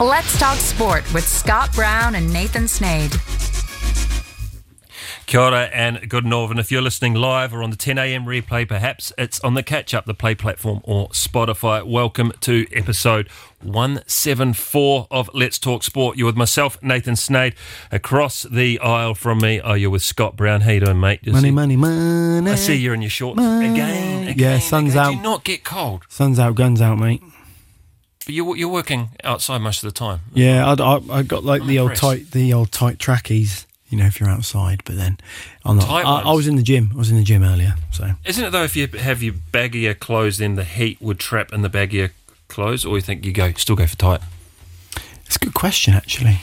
Let's talk sport with Scott Brown and Nathan Snade. Kia ora and good northern. If you're listening live or on the 10 a.m. replay, perhaps it's on the catch up, the Play platform, or Spotify. Welcome to episode 174 of Lëtz Talk Sport. You're with myself, Nathan Snade. Across the aisle from me, are you with Scott Brown? How you doing, mate? You Money, see- money, money. I see you're in your shorts Money. again, again. Yeah, sun's again. out. Do not get cold? Sun's out, guns out, mate. But you're, you're working outside most of the time. Yeah, I, I, I got like I'm the old tight, the old tight trackies. You know, if you're outside, but then I'm not. Tight I, I ones? was in the gym. I was in the gym earlier, so Isn't it though, if you have your baggier clothes, then the heat would trap in the baggier clothes, or you think you go still go for tight? it's a good question actually.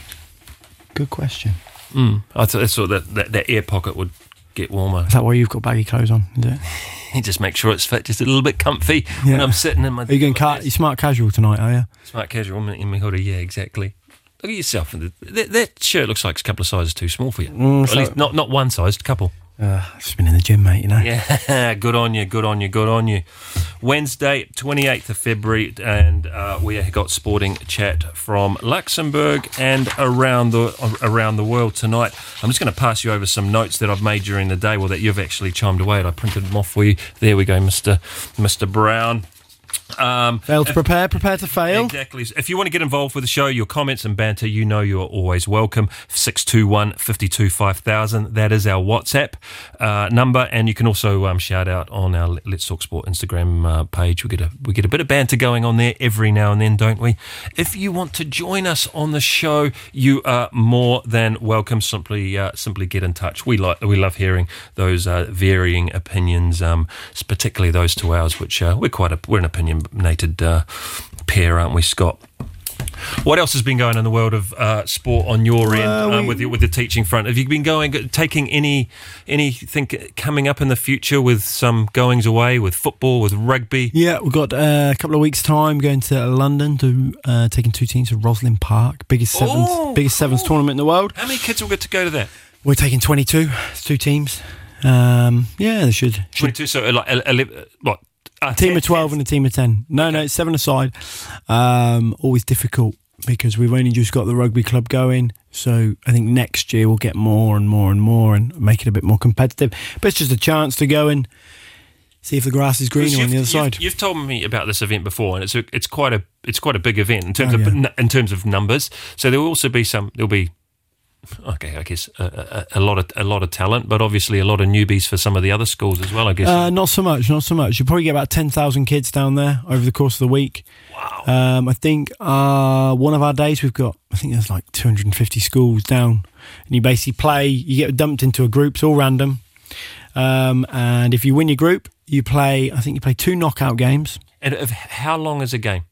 Good question. Mm. I thought, I thought that, that that air pocket would get warmer. Is that why you've got baggy clothes on? Is it? You just make sure it's fit, just a little bit comfy when I'm sitting in my. Are you going ca- you smart casual tonight? Are you? smart casual in my hoodie? Yeah, exactly. Look at yourself. That, that shirt looks like it's a couple of sizes too small for you. Mm, Or at so- least not not one size, a couple. Uh, I've just been in the gym, mate. You know. Yeah, good on you, good on you, good on you. Wednesday, 28th of February, and uh, we got sporting chat from Luxembourg and around the around the world tonight. I'm just going to pass you over some notes that I've made during the day, well, that you've actually chimed away at. I printed them off for you. There we go, Mister Mister Brown. Um, Fail to prepare, prepare to fail. Exactly. If you want to get involved with the show, your comments and banter, you know you're always welcome. 621 52 5000. That is our WhatsApp uh, number. And you can also um, shout out on our Lëtz Talk Sport Instagram uh, page. We get, a, we get a bit of banter going on there every now and then, don't we? If you want to join us on the show, you are more than welcome. Simply uh, simply get in touch. We like we love hearing those uh, varying opinions, um, particularly those two ours, which uh, we're quite a, we're an opinionated uh, pair, aren't we, Scott? What else has been going on in the world of uh, sport on your end Well, um, with the, with the teaching front? Have you been going taking any anything coming up in the future with some goings away with football, with rugby? Yeah, we've got uh, a couple of weeks' time going to London to uh, taking two teams to Rosslyn Park, biggest sevens, Oh, biggest sevens cool. tournament in the world. How many kids will get to go to that? We're taking 22, two teams. Um, yeah, they should. should Twenty-two. So uh, like what? A team of 12 and a team of 10. No, no, it's seven aside. Um, always difficult because we've only just got the rugby club going. So I think next year we'll get more and more and more and make it a bit more competitive. But it's just a chance to go and see if the grass is greener on the other you've- side. You've told me about this event before, and it's a, it's quite a it's quite a big event in terms Oh, of yeah. in terms of numbers. So there will also be some there'll be okay, I guess a, a, a lot of a lot of talent, but obviously a lot of newbies for some of the other schools as well. I guess. Uh, not so much, not so much. You probably get about 10,000 kids down there over the course of the week. wow. Um, I think uh, one of our days we've got, I think there's like 250 schools down. And you basically play, you get dumped into a group, it's all random. Um, and if you win your group, you play, I think you play two knockout games, And of how long is a game?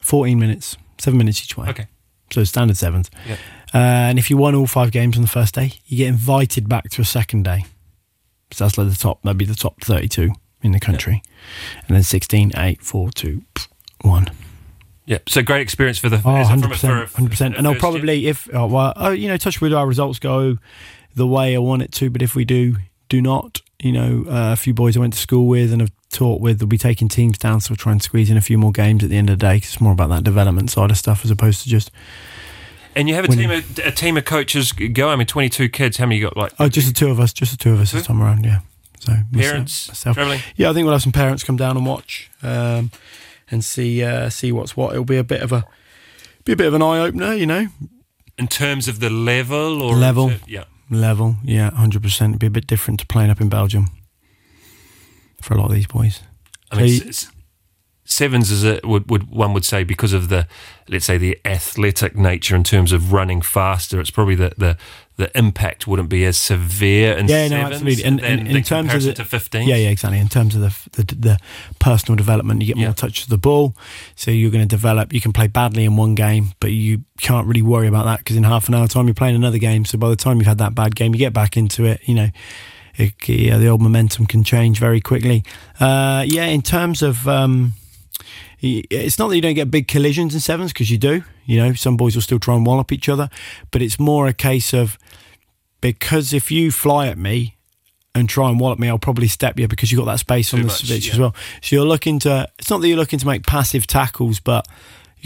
14 minutes, seven minutes each way. Okay. So standard sevens. Yeah. Uh, and if you won all five games on the first day, you get invited back to a second day. So that's like the top, that'd be the top 32 in the country. And then 16, 8, 4, 2, 1. Yeah. So great experience for the. Oh, 100%. from a- for a- 100%. And I'll first year? probably, if, oh, well, oh, you know, touch with our results go the way I want it to. But if we do, do not, you know, uh, a few boys I went to school with and have taught with will be taking teams down. So we'll try and squeeze in a few more games at the end of the day 'cause it's more about that development side of stuff as opposed to just, And you have a team of a team of coaches go. I mean, twenty two kids. How many you got? Like oh, just the two of us, just the two of us this time around. Yeah. So parents myself. traveling. Yeah, I think we'll have some parents come down and watch um, and see uh, see what's what. It'll be a bit of a be a bit of an eye opener, you know. In terms of the level or Level. yeah. Level, yeah, hundred percent. It'd be a bit different to playing up in Belgium for a lot of these boys. I mean, So you- s- s- sevens is a would, would one would say because of the let's say the athletic nature in terms of running faster. It's probably the the, the impact wouldn't be as severe in Yeah, no, sevens absolutely. And- than the in terms of the- to fifteen. Yeah, yeah, exactly. In terms of the the, the personal development, you get Yeah. more touch of the ball, so you're going to develop. You can play badly in one game, but you can't really worry about that because in half an hour time you're playing another game. So by the time you've had that bad game, you get back into it. You know, it, yeah, the old momentum can change very quickly. Uh, yeah, in terms of. Um, it's not that you don't get big collisions in sevens because you do. You know, some boys will still try and wallop each other, but it's more a case of because if you fly at me and try and wallop me, I'll probably step you because you've got that space on the much, switch yeah. as well. So you're looking to, it's not that you're looking to make passive tackles, but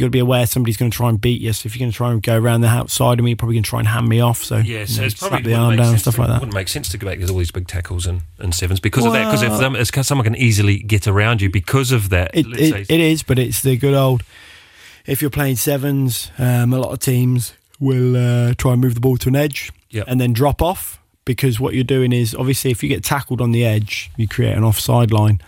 you got to be aware somebody's going to try and beat you. So if you're going to try and go around the outside of me, you're probably going to try and hand me off. So Yeah, so you know, it's probably the wouldn't arm make down and sense stuff to- like that. Wouldn't make sense to go back. There's all these big tackles and, and sevens because of that. Because if Well- them, it's someone can easily get around you because of that. It, it, it is, but it's the good old. If you're playing sevens, um, a lot of teams will uh, try and move the ball to an edge Yep. and then drop off because what you're doing is obviously if you get tackled on the edge, you create an offside line,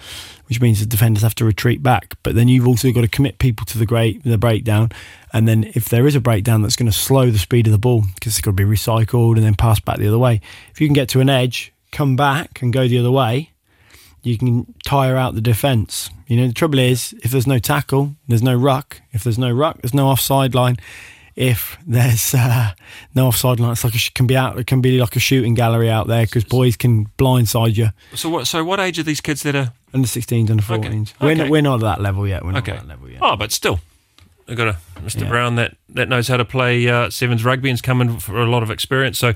which means the defenders have to retreat back. But then you've also got to commit people to the great the breakdown, and then if there is a breakdown, that's going to slow the speed of the ball because it's got to be recycled and then passed back the other way. If you can get to an edge, come back and go the other way, you can tire out the defence. You know, the trouble is, if there's no tackle, there's no ruck. If there's no ruck, there's no offside line. If there's uh, no offside line, it's like a, can be out. It can be like a shooting gallery out there because boys can blindside you. So what? So what age are these kids that are? Under 16s, under Okay. 14s. We're, Okay. not, we're not at that level yet. We're not Okay. at that level yet. Oh, but still, I've got a Mr. Yeah. Brown that that knows how to play uh, sevens rugby and's coming for a lot of experience. So.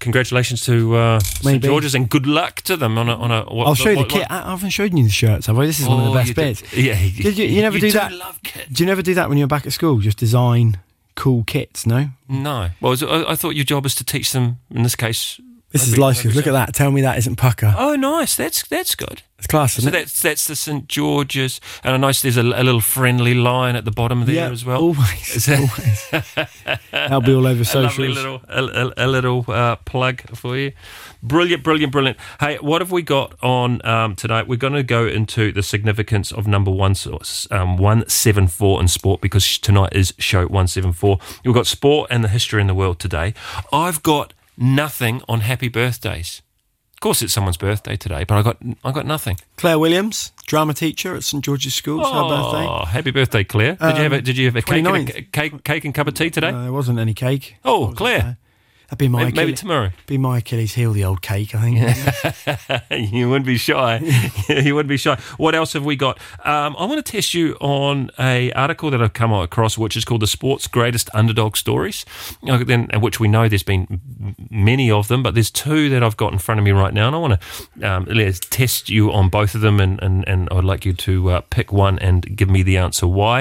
Congratulations to uh, St George's and good luck to them on a on a. What, I'll show you the kit. I I haven't shown you the shirts, have I? This is one of Oh, the best bits. did- Yeah, Did you- you never do that? Love kit. Do you never do that when you're back at school? Just design cool kits, no? No. Well, I, I thought your job is to teach them. In this case, This is rugby- life rugby skills. Look at that. Tell me that isn't pucker. Oh, nice. That's that's good. It's class, So isn't it? So that's that's the St George's, and I noticed there's a, a little friendly line at the bottom there Yeah, as well. Always. That- That'll be all over a little a, a, a little uh, plug for you. Brilliant, brilliant, brilliant. Hey, what have we got on um, tonight? We're going to go into the significance of number one, um, one seven four in sport because tonight is show one seven four. We've got sport and the history in the world today. I've got nothing on happy birthdays. Of course, it's someone's birthday today, but I got I got nothing. Claire Williams, drama teacher at St George's School. It's her birthday. Oh, happy birthday, Claire! Did you have a, Um, did you have a cake and, a, 29th. cake, cake and cup of tea today? Uh, there wasn't any cake. oh, Claire? That'd be my maybe, maybe tomorrow. be my Achilles heel, the old cake. I think. you wouldn't be shy. you wouldn't be shy. What else have we got? Um, I want to test you on a article that I've come across, which is called "The Sport's Greatest Underdog Stories," then which we know there's been many of them, but there's two that I've got in front of me right now, and I want to um, let's test you on both of them, and and, and I'd like you to uh, pick one and give me the answer why.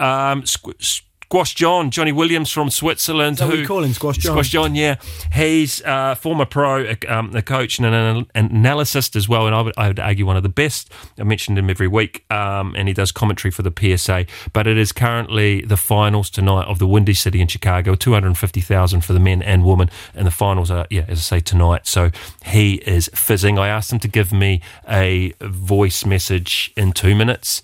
Um, squ- Squash John, Jonny Williams from Switzerland. who- you call him, Squash John? Squash John, yeah. He's uh, former pro, uh, um, a coach and an, an analyst as well. And I would, I would argue one of the best. I mentioned him every week. Um, and he does commentary for the PSA. But it is currently the finals tonight of the Windy City in Chicago 250,000 for the men and women. And the finals are, yeah, as I say, tonight. So he is fizzing. I asked him to give me a voice message in two minutes.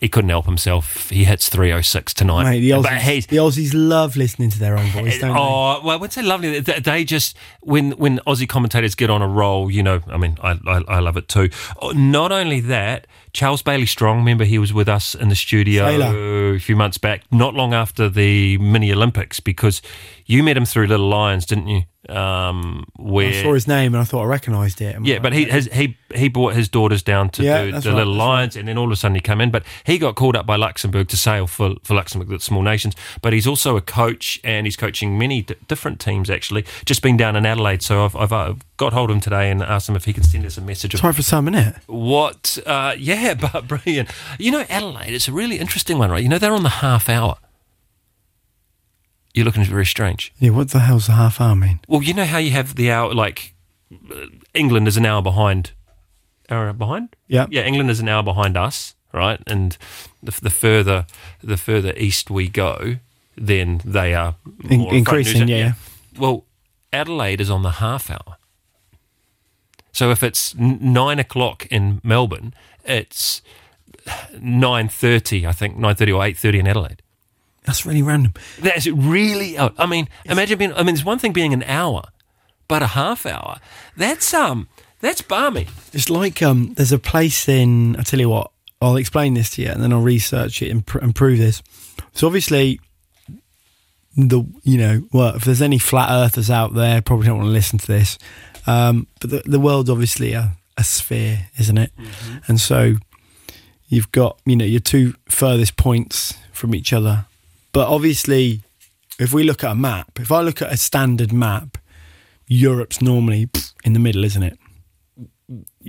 He couldn't help himself. He hits 306 tonight. Mate, the Aussies, the Aussies love listening to their own voice, don't oh, well, I would say lovely. They they just when when Aussie commentators get on a roll, you know. I mean, I I, I love it too. Oh, Not only that, Charles Bailey Strong. Remember, he was with us in the studio Sailor. a few months back, not long after the mini Olympics, because you met him through Little Lions, didn't you? Um, where I saw his name and I thought I recognised it. Yeah, but he his, he he brought his daughters down to Yeah, do the right, little lions, and then all of a sudden he come in. But he got called up by Luxembourg to sail for for Luxembourg, the small nations. But he's also a coach, and he's coaching many d- different teams. Actually, just been down in Adelaide, so I've, I've uh, got hold of him today and asked him if he can send us a message Time for some, innit? what. Uh, yeah, but brilliant. You know, Adelaide. It's a really interesting one, right? You know, they're on the half hour. You're looking very strange. Yeah, what the hell's the half hour mean? Well, you know how you have the hour, like England is an hour behind. Hour behind? Yeah. Yeah, England is an hour behind us, right? And the, the further the further east we go, then they are In- more in front of New increasing, Zealand. yeah. Well, Adelaide is on the half hour. So if it's nine o'clock in Melbourne, it's nine thirty. I think nine thirty or eight thirty in Adelaide. That's really random. That's really. I mean, imagine being. I mean, it's one thing being an hour, but a half hour. That's um. That's balmy. It's like um, there's a place in. I tell you what, I'll explain this to you, and then I'll research it and, pr- and prove this. So obviously, the you know, well, if there's any flat earthers out there, probably don't want to listen to this. Um, but the, the world's obviously a, a sphere, isn't it? And so you've got you know your two furthest points from each other. But obviously, if we look at a map, if I look at a standard map, Europe's normally in the middle, isn't it?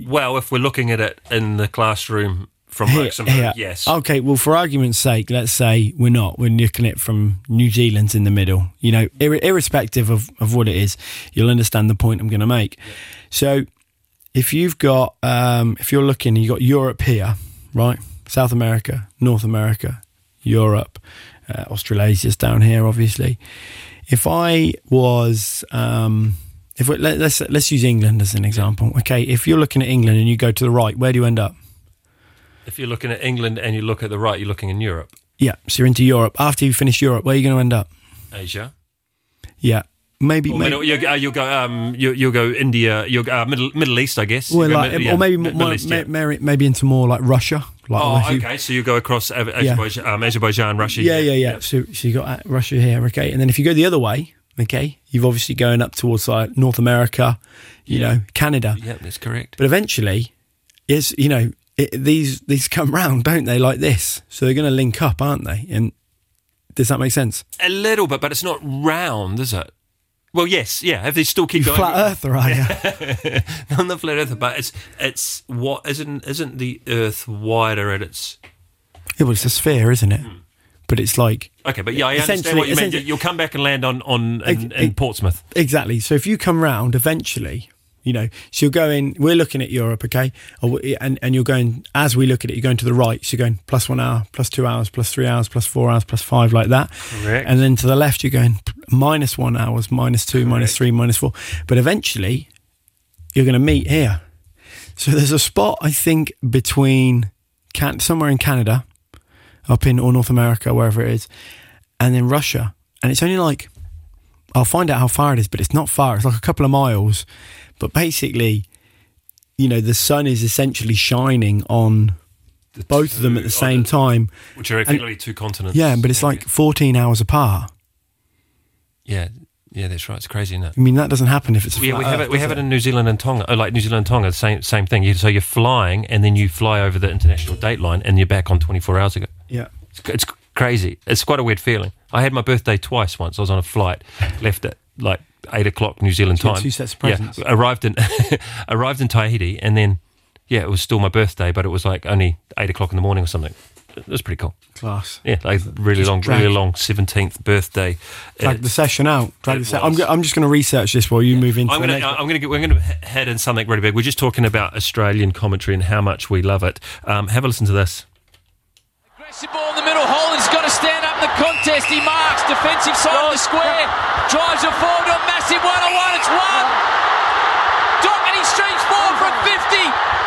Well, if we're looking at it in the classroom from Luxembourg. here. Yes. Okay, well, for argument's sake, let's say we're not. We're looking at it from New Zealand's in the middle. You know, ir- irrespective of, of what it is, you'll understand the point I'm going to make. So, if you've got, um, if you're looking, you've got Europe here, right? South America, North America, Europe, uh, Australasia's down here, obviously. If I was, um, if we, let, let's let's use England as an example. Okay, if you're looking at England and you go to the right, where do you end up? If you're looking at England and you look at the right, you're looking in Europe, Yeah, so you're into Europe. After you finish Europe, where are you going to end up? Asia. Yeah, maybe, maybe middle, you, uh, you'll go. Um, you, you'll go India. You'll go uh, Middle Middle East, I guess. well, like, mid- yeah, or maybe mid- more, East, yeah. may- maybe into more like Russia. Like Oh, okay. So you go across Azerbaijan, um, Azerbaijan Russia. Yeah, yeah, yeah. So, so you got uh, Russia here, okay, and then if you go the other way, okay, you've obviously going up towards like North America, you know, Canada. Yeah, that's correct. But eventually, it's you know it, these these come round, don't they? Like this, so they're going to link up, aren't they? And does that make sense? A little bit, but it's not round, is it? Well, yes, yeah. If they still keep You going, flat earther, are you? not the flat Earth, but it's it's what isn't isn't the Earth wider at its yeah, well, it's a sphere, isn't it? Hmm. But it's like Okay, but yeah, I understand what you mean. essentially- You'll come back and land on on in, in Portsmouth. Exactly. So if you come round eventually, you know, so you're going, we're looking at Europe, okay? Uh, and, and you're going, as we look at it, you're going to the right. So you're going plus one hour, plus two hours, plus three hours, plus four hours, plus five, like that. Correct. And then to the left, you're going minus one hours, minus two, Correct. three, minus four. But eventually, you're going to meet here. So there's a spot, I think, between can- somewhere in Canada, up in or North America, wherever it is, and then Russia. And it's only like I'll find out how far it is, but it's not far. It's like a couple of miles. But basically, you know, the sun is essentially shining on The both of them at the same oh, time. which are effectively two continents. Yeah, but it's like 14 hours apart. yeah, yeah, that's right. It's crazy, isn't it? I mean, that doesn't happen if it's a Yeah, we have Earth, it. We have it in New Zealand and Tonga. Oh, like New Zealand and Tonga, same same thing. You, so you're flying, and then you fly over the international date line, and you're back on 24 hours ago. Yeah. It's, it's crazy. It's quite a weird feeling. I had my birthday twice once. I was on a flight, left at like eight o'clock New Zealand Did you get time. two sets of presents? Yeah, arrived in arrived in Tahiti, and then yeah, it was still my birthday, but it was like only eight o'clock in the morning or something. It was pretty cool. Class. Yeah, like really long, drag- really long seventeenth birthday. Drag Uh, the session out. Drag the se- I'm, go- I'm just going to research this while you move into I'm the gonna, next. I'm gonna get, we're gonna head in something really big. We're just talking about Australian commentary and how much we love it. Um, have a listen to this. Aggressive ball in the middle. Holland's got to stand up in the contest. He marks defensive side of the square. Drives it forward to a massive one on one. It's one. Doherty streams forward from 50.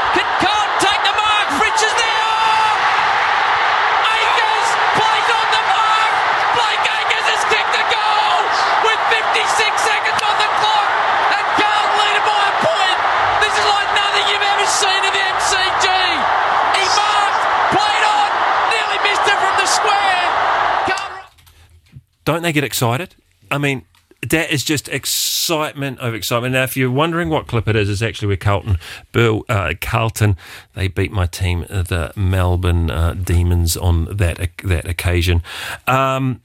Don't they get excited? I mean, that is just excitement of excitement. Now, if you're wondering what clip it is, it's actually with Carlton. Bill uh, Carlton, they beat my team, uh, the Melbourne uh, Demons, on that that occasion. Um,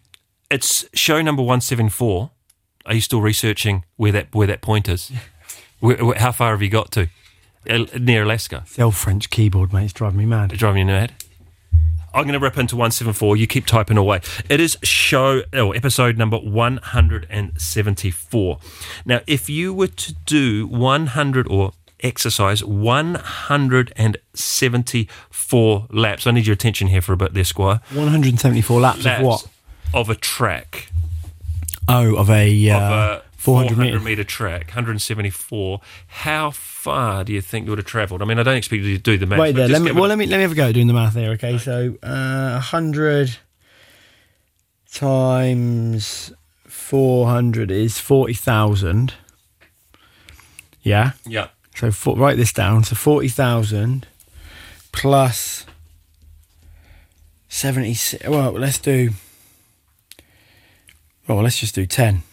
it's show number one seven four. Are you still researching where that where that point is? Where, how far have you got to? Near Alaska. the old French keyboard, mate. It's driving me mad. driving you mad. I'm going to rip into 174. You keep typing away. It is show or episode number 174. Now, if you were to do 100 or exercise 174 laps, I need your attention here for a bit there, Squire. 174 laps, Laps of what? Of a track. Oh, of a, uh, of a 400 400 metre. track, 174. How far do you think you would have travelled? I mean, I don't expect you to do the math. Wait there. Let me, well, let me let me have a go at doing the math there. Okay, so uh, hundred times four hundred is forty thousand. Yeah. yeah. So for, write this down. So forty thousand plus seventy. Well, let's do. Well, let's just do ten.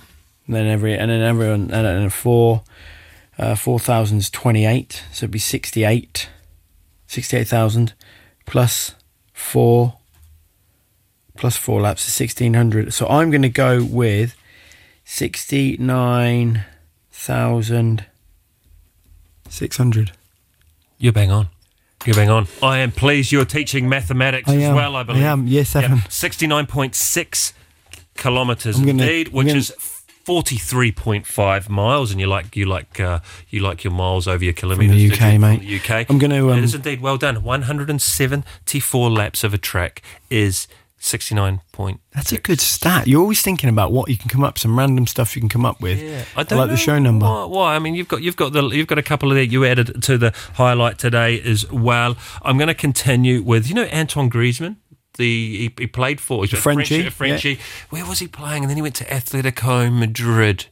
And then every and then everyone and then four. Uh, four thousand is twenty-eight, so it'd be sixty-eight. Sixty-eight thousand plus four. Plus four laps is sixteen hundred. So I'm going to go with sixty-nine thousand six hundred. You're bang on. You're bang on. I am pleased you're teaching mathematics I as am. well, I believe. I am. Yes, I am. 69.6 kilometres I'm gonna- indeed, which gonna- is 43.5 miles, and you like you like uh, you like your miles over your kilometres. In the UK, you? mate. From the UK. I'm gonna, um, it is indeed well done. 174 laps of a track is 69 point. That's a good stat. You're always thinking about what you can come up, some random stuff you can come up with. Yeah, I don't like know the show number. Why, why? I mean, you've got you've got the you've got a couple of that you added to the highlight today as well. I'm going to continue with you know Anton Griezmann. The he, he played for he's a Frenchie, Frenchie. Frenchie. Where was he playing? And then he went to Atletico Madrid.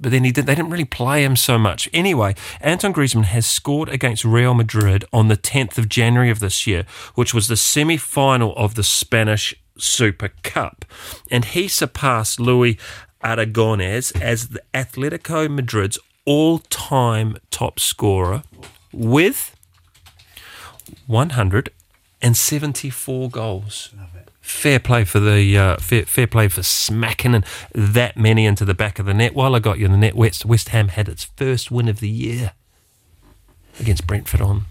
But then he did, they didn't really play him so much. Anyway, Anton Griezmann has scored against Real Madrid on the 10th of January of this year, which was the semi final of the Spanish Super Cup. And he surpassed Luis Aragonés as the Atletico Madrid's all time top scorer with 174 goals. Fair play for the uh, fair, fair play for smacking and that many into the back of the net. While I got you in the net, West West Ham had its first win of the year against Brentford on.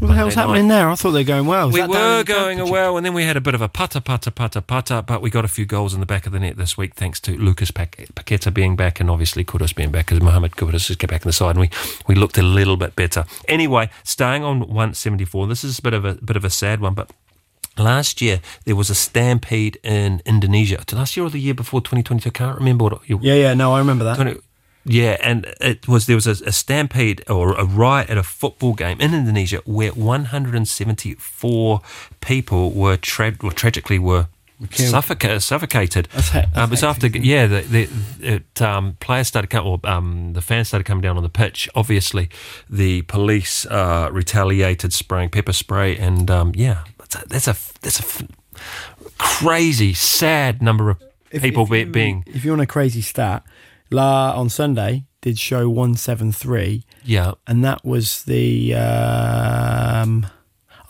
What the hell's happening night. there? I thought they were going well. We were going Championship? well, and then we had a bit of a putter, putter, putter, putter, but we got a few goals in the back of the net this week thanks to Lucas Pac- Paqueta being back and obviously Kudus being back because Mohamed Kudus has got back in the side and we, we looked a little bit better. Anyway, staying on 174, this is a bit of a bit of a sad one, but last year there was a stampede in Indonesia. Last year or the year before 2022, I can't remember what Yeah, yeah, no, I remember that. 20 yeah, and it was there was a, a stampede or a riot at a football game in Indonesia where 174 people were, tra- were tragically were suffoca- suffocated. That's he- um, it was after yeah, the, the it, um, players started coming, or um, the fans started coming down on the pitch. Obviously, the police uh, retaliated, spraying pepper spray, and um, yeah, that's a that's a that's a f- crazy, sad number of If- people if you- being If you want a crazy stat, La on Sunday did show 173, yeah. and that was the. Um,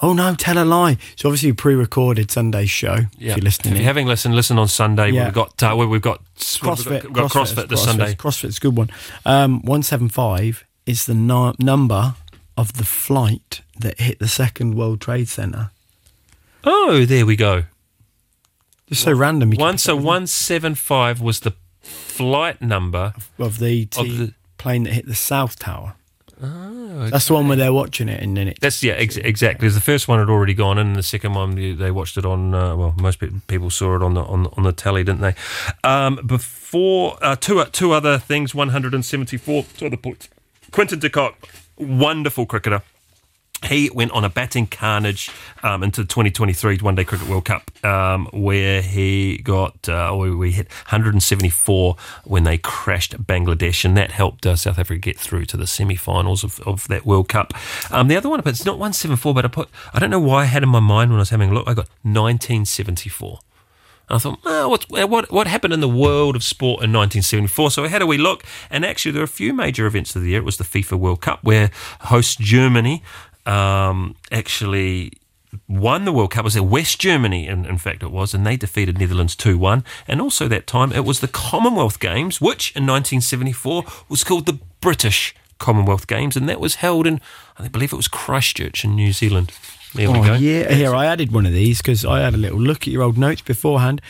oh no, tell a lie. So obviously, pre recorded Sunday's show. Yeah. If you're listening, If you're having listened, listen on Sunday. Yeah. We've got uh, we've got CrossFit, We've got CrossFit, this Sunday. CrossFit's a good one. Um, 175 is the nu- number of the flight that hit the second World Trade Center. Oh, there we go. Just so random. One so one seven five was the flight number. of the, of the- plane that hit the South Tower. Oh, That's the one where they're watching it, and then it. That's yeah, ex- exactly. The first one had already gone in, and the second one they- watched it on. Uh, well, most people saw it on the on, on the telly, didn't they? Um, before uh, two two other things. One hundred and seventy four. Two other points. Quinton de Kock, wonderful cricketer. He went on a batting carnage um, into the 2023 One Day Cricket World Cup, um, where he got, uh, we, hit 174 when they crashed Bangladesh, and that helped uh, South Africa get through to the semi-finals of, of that World Cup. Um, the other one, but it's not 174, but I put, I don't know why I had in my mind when I was having a look, I got 1974. I thought, oh, what, what what happened in the world of sport in 1974? So how do we look? And actually, there are a few major events of the year. It was the FIFA World Cup, where host Germany um, actually won the World Cup. It was West Germany, in, in fact, it was, and they defeated Netherlands 2 1. And also that time, it was the Commonwealth Games, which in 1974 was called the British Commonwealth Games, and that was held in, I believe it was Christchurch in New Zealand. There we oh, go. yeah. Here, I added one of these because I had a little look at your old notes beforehand.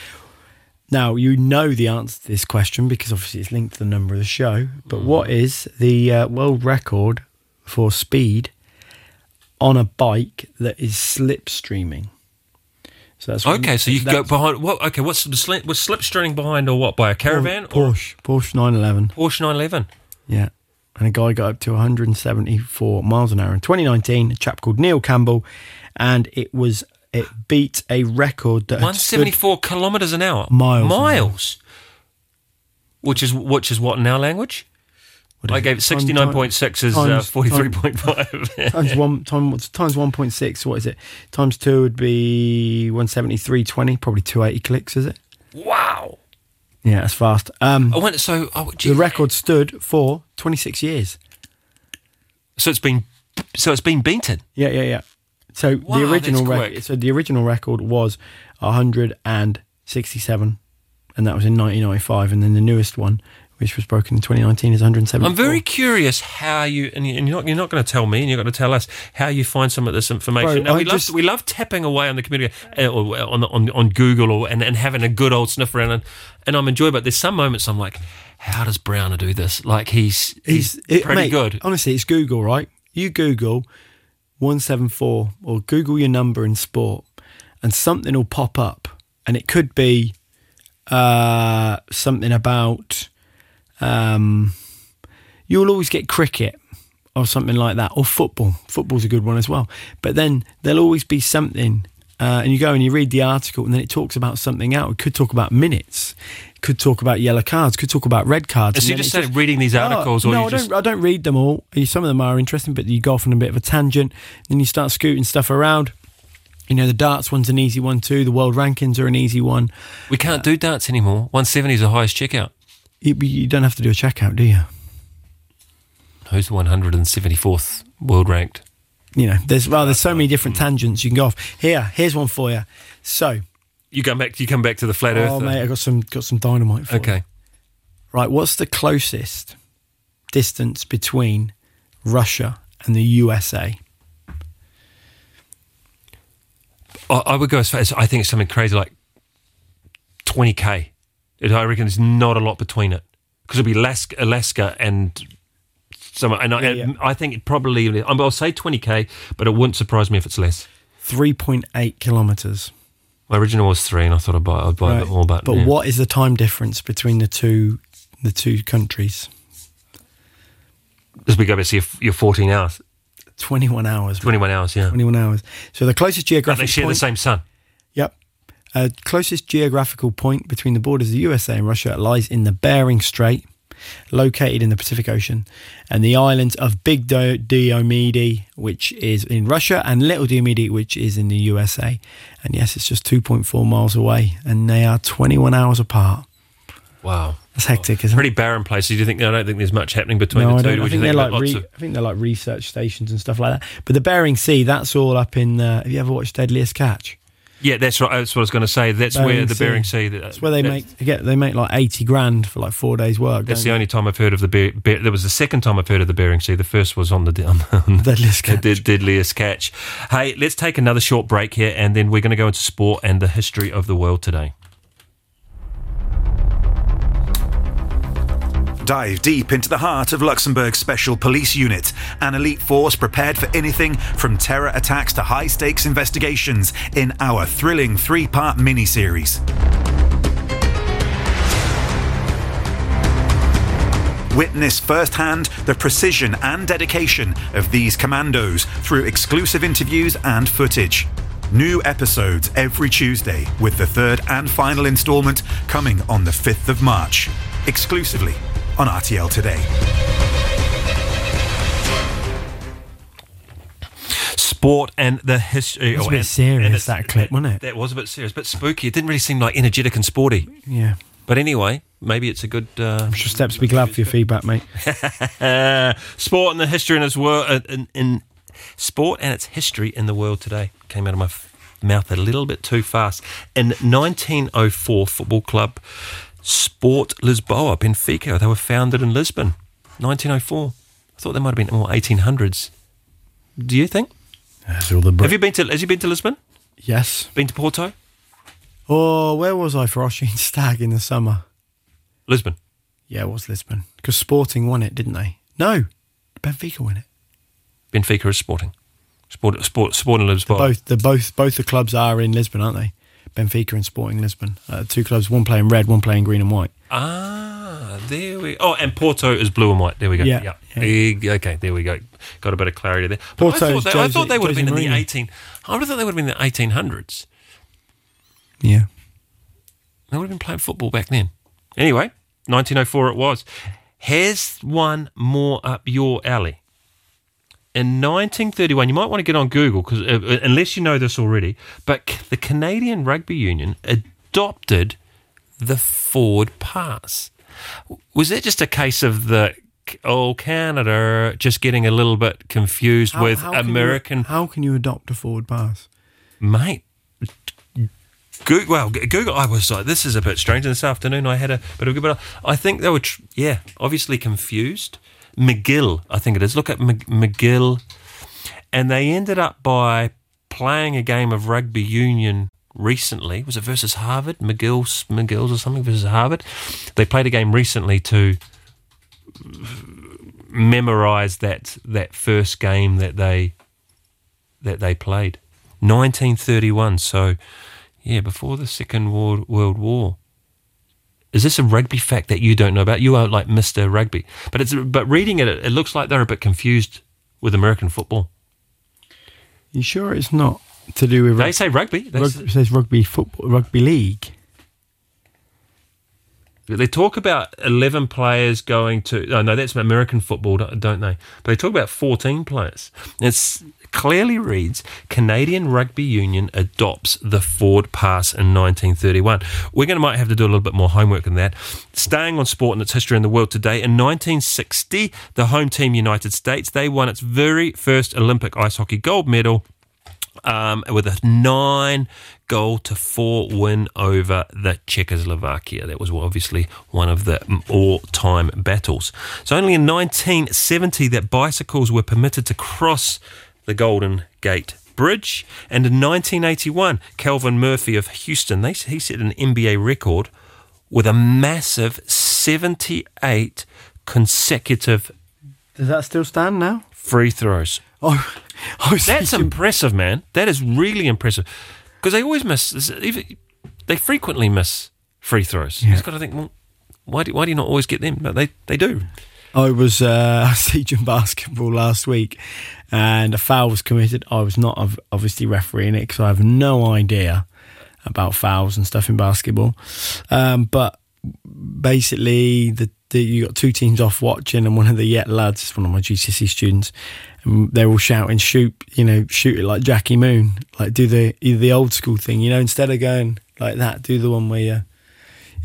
Now, you know the answer to this question because obviously it's linked to the number of the show. But what is the uh, world record for speed on a bike that is slipstreaming? So that's Okay, so you can go behind. What? Okay, what's the slip, was slipstreaming behind or what? By a caravan or Porsche, Porsche 911. Porsche 911? Yeah. And a guy got up to 174 miles an hour in 2019, a chap called Neil Campbell, and it was it beat a record that had 174 kilometers an hour. Miles an hour. Miles. Which is which is what in our language? What is I gave it 69.6 is uh, 43.5. times one time times 1.6 what is it? Times 2 would be 173.20 probably 280 clicks is it? Wow. yeah that's fast. Um I went so oh, the record stood for 26 years. So it's been so it's been beaten. yeah yeah yeah. So Wow, the original record so the original record was 167 and that was in 1995 and then the newest one which was broken in 2019, is 170. I'm very curious how you and you- and you're not you're not going to tell me, and you're going to tell us how you find some of this information. Bro, now, I we love just- we love tapping away on the computer uh, or on the, on on Google or and, and having a good old sniff around, and, and I'm enjoying. But there's some moments I'm like, how does Browner do this? Like he's he's, it- pretty mate, good. Honestly, it's Google, right? You Google 174 or Google your number in sport, and something will pop up, and it could be uh, something about. Um, you'll always get cricket or something like that, or football. Football's a good one as well. But then there'll always be something, uh, and you go and you read the article, and then it talks about something out. It could talk about minutes, could talk about yellow cards, could talk about red cards. So and you just started reading these articles, or no, you I just don't. I don't read them all. Some of them are interesting, but you go off on a bit of a tangent. Then you start scooting stuff around. You know, the darts one's an easy one too. The world rankings are an easy one. we can't do darts anymore. 170 is the highest checkout. You, you don't have to do a checkout, do you? Who's the 174th world ranked? You know, there's well, there's so many different tangents you can go off. Here, here's one for you. So, You come back. You come back to the flat oh earth. Oh mate, I got some got some dynamite for you. okay. Right, what's the closest distance between Russia and the USA? I, I would go as far as I think it's something crazy like 20k. It, I reckon there's not a lot between it because it'll be Alaska, Alaska and some. And I, Yeah, yeah. I think it probably. I'll say 20k, but it wouldn't surprise me if it's less. 3.8 kilometers. My original was three, and I thought I'd buy, I'd buy a bit more. But, but yeah. what is the time difference between the two the two countries? As we go back to your, your 14 hours, 21 hours. mate. 21 hours, yeah. 21 hours. So the closest But geographical they share point, the same sun. Uh, closest geographical point between the borders of the USA and Russia lies in the Bering Strait, located in the Pacific Ocean, and the islands of Big Do- Diomede, which is in Russia, and Little Diomede, which is in the USA. And yes, it's just 2.4 miles away, and they are 21 hours apart. Wow. That's hectic, isn't it? Pretty barren places. Do you think? I don't think there's much happening between No, the I two. don't. I you think they're like re- of- I think they're like research stations and stuff like that. But the Bering Sea, that's all up in. Uh, have you ever watched Deadliest Catch? Yeah, that's right. That's what I was going to say. That's Bering where the Sea. Bering Sea. Uh, that's where they make they get they make like eighty grand for like four days work. That's the only time I've heard of the Bear, Bear, There was the second time I've heard of the Bering Sea. The first was on the, on the Deadliest Catch. the deadliest catch. Hey, let's take another short break here, and then we're going to go into sport and the history of the world today. Dive deep into the heart of Luxembourg's Special Police Unit, an elite force prepared for anything from terror attacks to high stakes investigations in our thrilling three part mini series. Witness firsthand the precision and dedication of these commandos through exclusive interviews and footage. New episodes every Tuesday, with the third and final instalment coming on the 5th of March, exclusively on RTL Today. Sport and the history. That's a oh, bit and- serious, and that clip, wasn't it? That was a bit serious, but spooky. It didn't really seem like energetic and sporty. Yeah. But anyway, maybe it's a good. Uh, I'm Sure, Steps, be glad for your feedback, mate. Sport and the history in its world uh, in, in sport and its history in the world today came out of my f- mouth a little bit too fast. In 1904, football club Sport Lisboa, Benfica, they were founded in Lisbon. 1904. I thought they might have been more 1800s. Do you think? The Have you been to? Has you been to Lisbon? Yes. Been to Porto? Oh, where was I for Ossian Stag in the summer? Lisbon. Yeah, it was Lisbon. Because Sporting won it, didn't they? No. Benfica won it. Benfica is sporting. Sport, sport, Sporting Lisbon. Both the both both the clubs are in Lisbon, aren't they? Benfica and Sporting Lisbon. Uh, two clubs, one playing red, one playing green and white. Ah, there we. Oh, and Porto is blue and white. There we go. Yeah, yeah. Eh, Okay, there we go. Got a bit of clarity there. But Porto I thought they, I thought they would have Jose been in the eighteen. I would have thought they would have been in the eighteen hundreds. Yeah. They would have been playing football back then. Anyway, 1904 it was. Here's one more up your alley. In 1931, you might want to get on Google because uh, unless you know this already, but c- the Canadian Rugby Union adopted the forward pass. Was it just a case of the oh Canada just getting a little bit confused with can you- American how can you adopt a forward pass? mate? Google, well, Google. I was like, this is a bit strange. And this afternoon, I had a bit of a but I think they were, tr- yeah, obviously confused. McGill, I think it is. Look at Mc- McGill, and they ended up by playing a game of rugby union recently. Was it versus Harvard? McGill's McGill's or something versus Harvard. They played a game recently to memorize that that first game that they that they played. 1931. So, yeah, before the Second World War. Is this a rugby fact that you don't know about? You are like Mr. Rugby. But it's but reading it, it looks like they're a bit confused with American football. You sure it's not to do with They rugby? say rugby. They, s- It says rugby football, rugby league. they talk about 11 players going to. Oh, no, that's American football, don't they? But they talk about 14 players. It clearly reads Canadian Rugby Union adopts the forward pass in 1931. We're going to might have to do a little bit more homework than that. Staying on sport and its history in the world today, in 1960, the home team United States they won its very first Olympic ice hockey gold medal um, with a nine goal to four win over the Czechoslovakia. That was obviously one of the all time battles. So, only in 1970 that bicycles were permitted to cross the Golden Gate Bridge. And in 1981, Calvin Murphy of Houston, they, he set an NBA record with a massive 78 consecutive Does that still stand now? free throws. Oh, That's thinking- impressive, man. That is really impressive. Because they always miss, even, they frequently miss free throws. You just got to think, well, why do, why do you not always get them? But they, they do. I was uh, teaching basketball last week, and a foul was committed. I was not obviously refereeing it because I have no idea about fouls and stuff in basketball. Um, but basically, the, the you got two teams off watching, and one of the yet lads, one of my GCSE students, and they're all shouting, "Shoot! You know, shoot it like Jackie Moon, like do the the old school thing. You know, instead of going like that, do the one where you."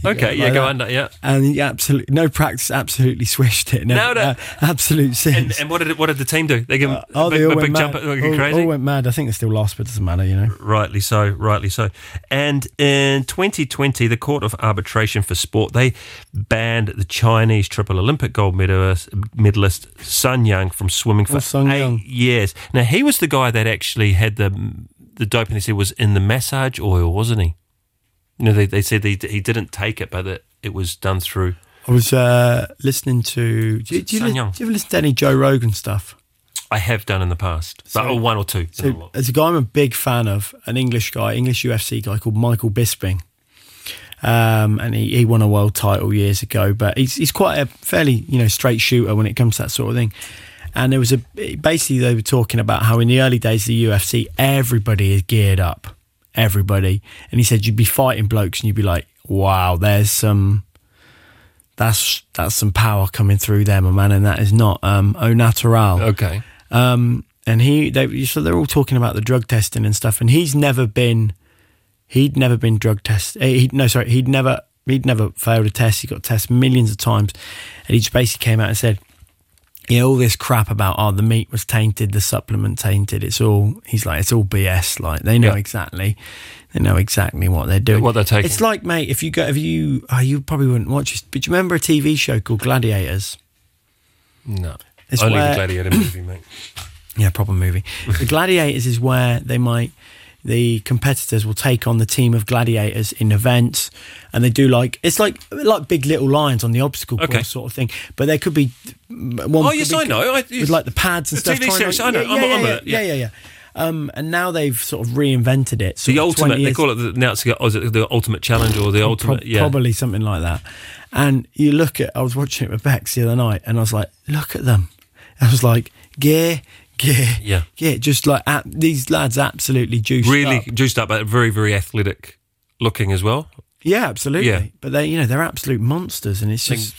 Okay, yeah, like go that. under, yeah. and he absolutely no practice, absolutely swished it. No, No, no. uh, absolute And, and what did what did the team do? They give 'em oh, a big, they a went big mad. jump, like all, crazy. all went mad. I think they still lost, but it doesn't matter, you know. Rightly so, rightly so. And in 2020, the Court of Arbitration for Sport they banned the Chinese triple Olympic gold medalist, medalist Sun Yang from swimming for Oh, Sun eight Yang. years. Now he was the guy that actually had the the doping. They said was in the massage oil, wasn't he? You know, they, they said he, he didn't take it, but it, it was done through. I was uh, listening to. Do you, do, you li- do you ever listen to any Joe Rogan stuff? I have done in the past, but So- oh, one or two. So there's a guy I'm a big fan of, an English guy, English UFC guy called Michael Bisping. Um, and he, he won a world title years ago, but he's he's quite a fairly you know straight shooter when it comes to that sort of thing. And there was a basically they were talking about how in the early days of the UFC everybody is geared up, everybody. And he said you'd be fighting blokes and you'd be like, wow, there's some that's that's some power coming through there, my man, and that is not um, au natural. Okay. Um, and he, they, so they're all talking about the drug testing and stuff. And he's never been, he'd never been drug tested. He, no, sorry, he'd never, he'd never failed a test. He got tested millions of times, and he just basically came out and said, "Yeah, all this crap about oh the meat was tainted, the supplement tainted. It's all." He's like, "It's all BS. Like they know Yeah. exactly." They know exactly what they're doing. What they're taking. It's like, mate, if you go, if you, oh, you probably wouldn't watch this, but do you remember a TV show called Gladiators? No. It's Only where- the Gladiator movie, mate. Yeah, proper movie. the Gladiators is where they might the competitors will take on the team of gladiators in events, and they do like it's like like big little lions on the obstacle Okay. course sort of thing. But there could be one. Oh, yes, be- I know. I- with like the pads and The stuff. TV to- I know. Yeah, I'm- yeah, I'm yeah, a- yeah. yeah, yeah. Um, and now they've sort of reinvented it. The of 20 ultimate, they call it the, now it's the, oh, it the ultimate challenge or the ultimate, yeah. Probably something like that. And you look at, I was watching it with Bex the other night, and I was like, look at them. I was like, gear, gear, Yeah. yeah, just like these lads absolutely juiced up. Really up. juiced up, but very, very athletic looking as well. Yeah, absolutely. Yeah. But they, you know, they're absolute monsters, and it's just.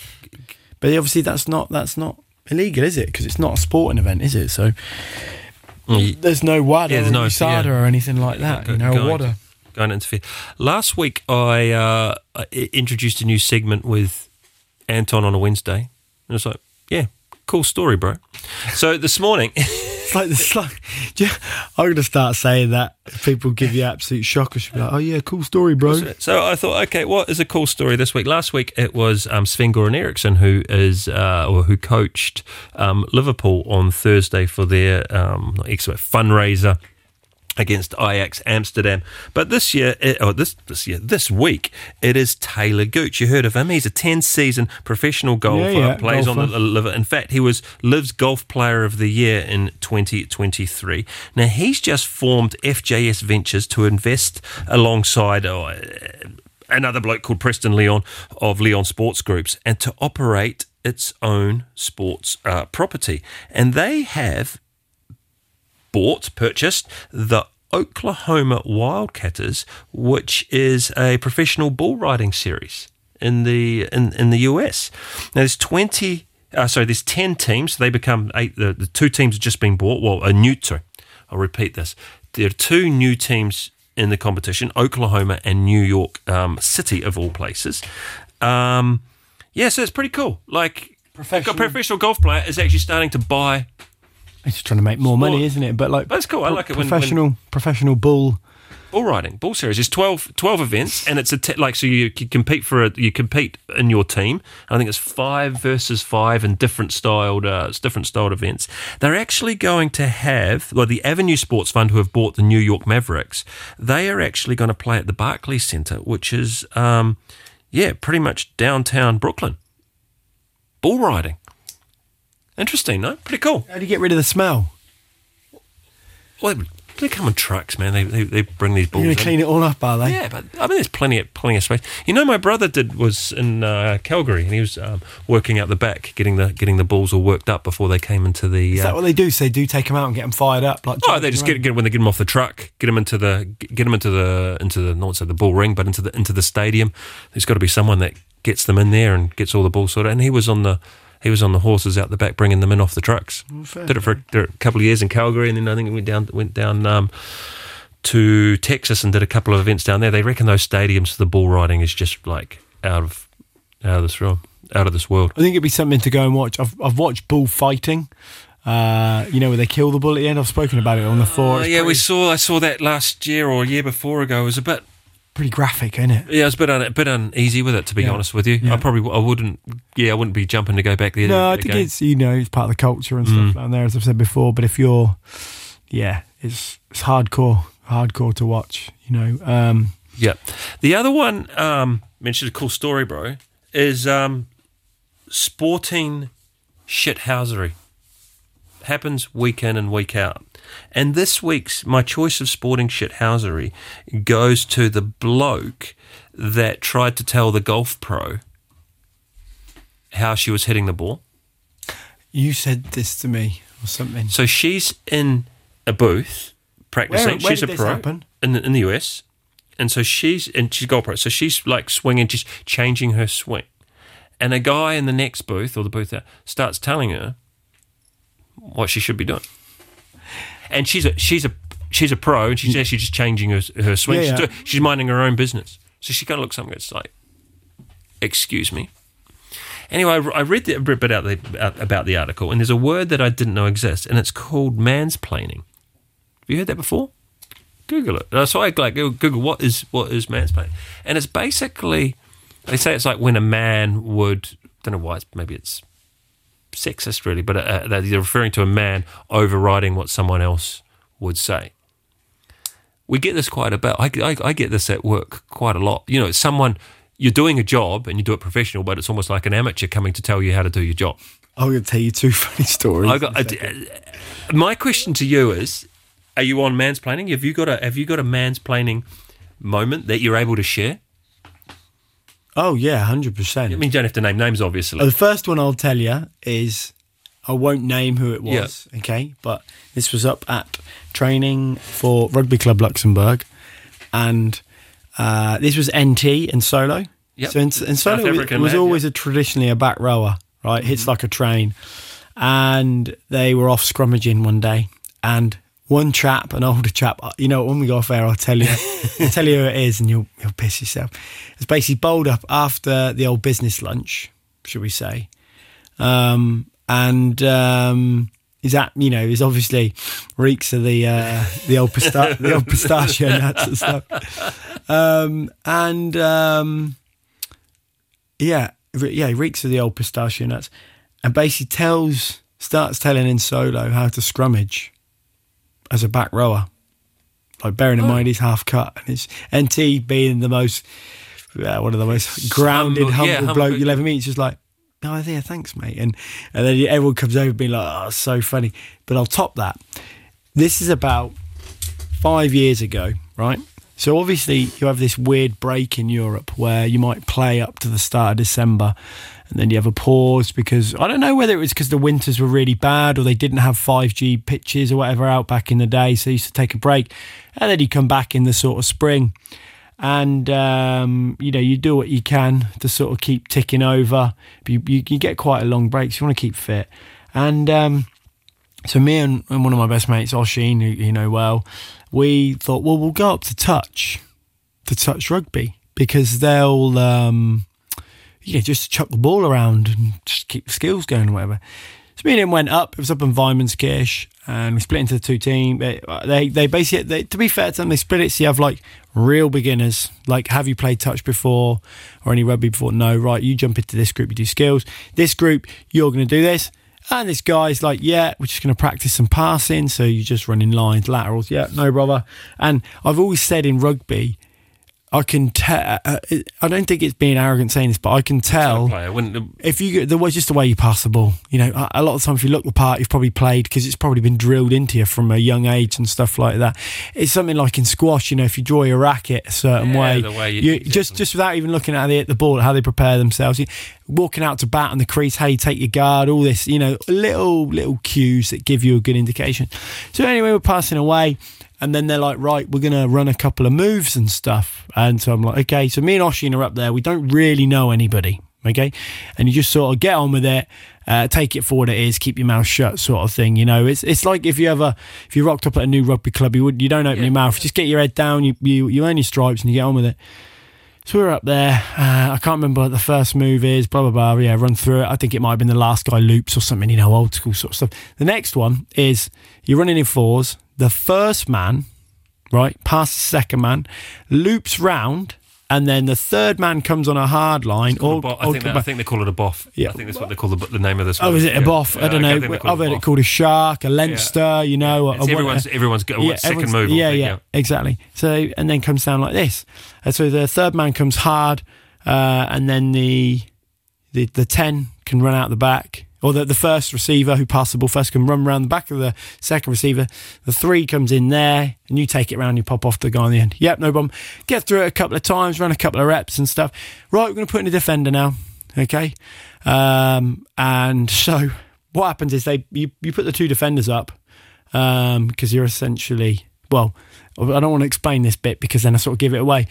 But obviously, that's not that's not illegal, is it? Because it's not a sporting event, is it? So Mm. there's no WADA Yeah, there's or no- USADA yeah. or anything like that. You know, Going- WADA. Going to interfere. Last week, I uh, I introduced a new segment with Anton on a Wednesday. And it's like, yeah, cool story, bro. So this morning, It's like yeah, I'm gonna start saying that. People give you absolute shock, I should be like, "Oh yeah, cool story, bro." So I thought, okay, what is a cool story this week? Last week it was um, Sven Goran Eriksson who is uh, or who coached um, Liverpool on Thursday for their um, excellent fundraiser against Ajax Amsterdam. But this year, it, oh, this this year, this week, it is Talor Gooch. You heard of him? He's a ten-season professional golfer. Yeah, yeah, plays on the liver. In fact, he was Liv's Golf Player of the Year in 2023. Now he's just formed FJS Ventures to invest alongside. Oh, another bloke called Preston Leon of Leon Sports Groups and to operate its own sports uh, property. And they have bought, purchased the Oklahoma Wildcatters, which is a professional bull riding series in the in, in the US. Now there's 20 uh, sorry, there's 10 teams. So they become eight. The, the two teams have just been bought. Well, a new, sorry, I'll repeat this. There are two new teams in the competition Oklahoma and New York um, City, of all places. Um, yeah, so it's pretty cool. Like, Professional- a professional golf player is actually starting to buy It's just trying to make more money, isn't it? But like, it's cool. I like it when- when- professional professional bull. bull riding bull series there's 12, 12 events and it's a te- like so you, you compete for a, you compete in your team i think it's five versus five and different styled uh, it's different styled events they're actually going to have well the avenue sports fund who have bought the new york mavericks they are actually going to play at the barclays center which is um, yeah pretty much downtown brooklyn bull riding interesting no pretty cool How do you get rid of the smell? well they, they come in trucks man they, they, they bring these balls. You're gonna clean it all up, are they? Yeah, but I mean, there's plenty of plenty of space. You know, my brother did was in uh, Calgary, and he was um, working out the back, getting the getting the balls all worked up before they came into the. Is Uh, that what they do? So they do take them out and get them fired up, like oh, they just get, get when they get them off the truck, get them into the get them into the into the not say the ball ring, but into the into the stadium. There's got to be someone that gets them in there and gets all the balls sorted. And he was on the he was on the horses out the back, bringing them in off the trucks. Did it for a, did a couple of years in Calgary, and then I think it went down went down. Um, to Texas and did a couple of events down there. They reckon those stadiums for the bull riding is just like out of out of this realm, out of this world. I think it'd be something to go and watch. I've I've watched bull fighting. Uh, you know where they kill the bull at the end. I've spoken about it on the floor. Uh, yeah, we saw. I saw that last year or a year before ago. It was a bit. Pretty graphic, isn't it? Yeah, I was a bit, un, a bit uneasy with it, to be Yeah. honest with you. Yeah. I probably, I wouldn't. Yeah, I wouldn't be jumping to go back there. No, I think again. it's you know it's part of the culture and Mm. stuff down there, as I've said before. But if you're, yeah, it's it's hardcore, hardcore to watch. You know, um, Yeah. The other one, um, mentioned a cool story, bro, is um, sporting shithousery. Happens week in and week out. And this week's, my choice of sporting shithousery goes to the bloke that tried to tell the golf pro how she was hitting the ball. you said this to me or something. So she's in a booth practicing. Where- where she's a pro in the, in the US, and so she's and she's a golf pro. So she's like swinging, she's changing her swing, and a guy in the next booth or the booth starts telling her what she should be doing. And she's a she's a she's a pro, and she's actually just changing her her swing. Yeah, she's, yeah. do- she's minding her own business. So she kind of looks something. It's like, excuse me. Anyway, I read the, a bit out the, about the article, and there's a word that I didn't know exists, and it's called mansplaining. Have you heard that before? Google it. Uh, So I like Google Google what is what is mansplaining, and it's basically they say it's like when a man would don't know why it's maybe it's sexist really, but uh, they're referring to a man overriding what someone else would say. We get this quite a bit. I, I, I get this at work quite a lot. You know, someone you're doing a job and you do it professional, but it's almost like an amateur coming to tell you how to do your job. I'm going to tell you two funny stories. I got, I, my question to you is: Are you on mansplaining? Have you got a Have you got a mansplaining moment that you're able to share? Oh yeah, hundred percent. I mean, you don't have to name names, obviously. The first one I'll tell you is I won't name who it Yeah. was, okay? But this was up at training for Rugby Club Luxembourg, and uh, this was NT and solo. Yep. So in, in solo was, was lad, always a traditionally a back rower, right? Hits Mm-hmm. like a train, and they were off scrummaging one day, and one chap, an older chap, uh, you know, when we go off air, I'll tell you, I'll tell you who it is, and you'll you'll piss yourself. It's basically bowled up after the old business lunch, should we say? Um, and um, Is that you know is obviously reeks of the uh, the old pista- the old pistachio nuts and stuff, um, and um, yeah, yeah, reeks of the old pistachio nuts, and basically tells starts telling in solo how to scrummage as a back rower. Like bearing in mind he's half cut, and it's NT being the most uh, one of the most grounded, Humble- humble, yeah, humble- bloke you'll ever meet. It's just like, oh yeah, thanks, mate, and and then everyone comes over being like, oh, so funny. But I'll top that. This is about five years ago, right? So obviously you have this weird break in Europe where you might play up to the start of December and then you have a pause because I don't know whether it was because the winters were really bad or they didn't have 5G pitches or whatever out back in the day. So you used to take a break and then you come back in the sort of spring and um, you know you do what you can to sort of keep ticking over. You, you, you get quite a long break, so you want to keep fit. And um, so me and, and one of my best mates, Oshin, who you know well, we thought, well, we'll go up to touch, to touch rugby because they'll, um, yeah, just chuck the ball around and just keep the skills going or whatever. So me and him went up. It was up in Weimerskirch, and we split into the two teams. They, they basically, they, to be fair to them, they split it so you have like real beginners. Like, have you played touch before or any rugby before? No, right. You jump into this group, you do skills. This group, you're going to do this. And this guy's like, yeah, we're just going to practice some passing. So you just run in lines, laterals. Yeah, no brother. And I've always said in rugby, I can tell. Uh, I don't think it's being arrogant saying this, but I can tell Player if you the way just the way you pass the ball. You know, a- a lot of times if you look the part, you've probably played because it's probably been drilled into you from a young age and stuff like that. It's something like in squash. You know, if you draw your racket a certain Yeah, way, the way you- just just without even looking at the the ball, how they prepare themselves, you, walking out to bat on the crease, how you take your guard, all this. You know, little little cues that give you a good indication. So anyway, we're passing away. And then they're like, right, we're going to run a couple of moves and stuff. And so I'm like, okay. So me and Oshin are up there. We don't really know anybody. Okay. And you just sort of get on with it, uh, take it for what it is, keep your mouth shut, sort of thing. You know, it's it's like if you ever, if you rocked up at a new rugby club, you would, you don't open your mouth, just get your head down, you, you, you earn your stripes and you get on with it. So we're up there. Uh, I can't remember what the first move is. Blah blah blah. Yeah, run through it. I think it might have been the last guy loops or something. You know, old school sort of stuff. The next one is you're running in fours. The first man, right, past the second man, loops round, and then the third man comes on a hard line. Or, Bo- I, think they, I think they call it a boff. Yeah. I think that's what they call the, the name of this. Oh, one. is it a Yeah. boff? I don't know. they I've heard it called a shark, a Leinster, you know. A- a- everyone's everyone's got a second move. I Yeah, yeah, exactly. So and then comes down like this. And so the third man comes hard, uh, and then the the the ten can run out the back. Or the, the first receiver who passed the ball first can run around the back of the second receiver. The three comes in there, and you take it around. You pop off the guy on the end. Yep, no problem. Get through it a couple of times, run a couple of reps and stuff. Right, we're going to put in a defender now. Okay, um, and so what happens is they you, you put the two defenders up because you're essentially well i don't want to explain this bit because then i sort of give it away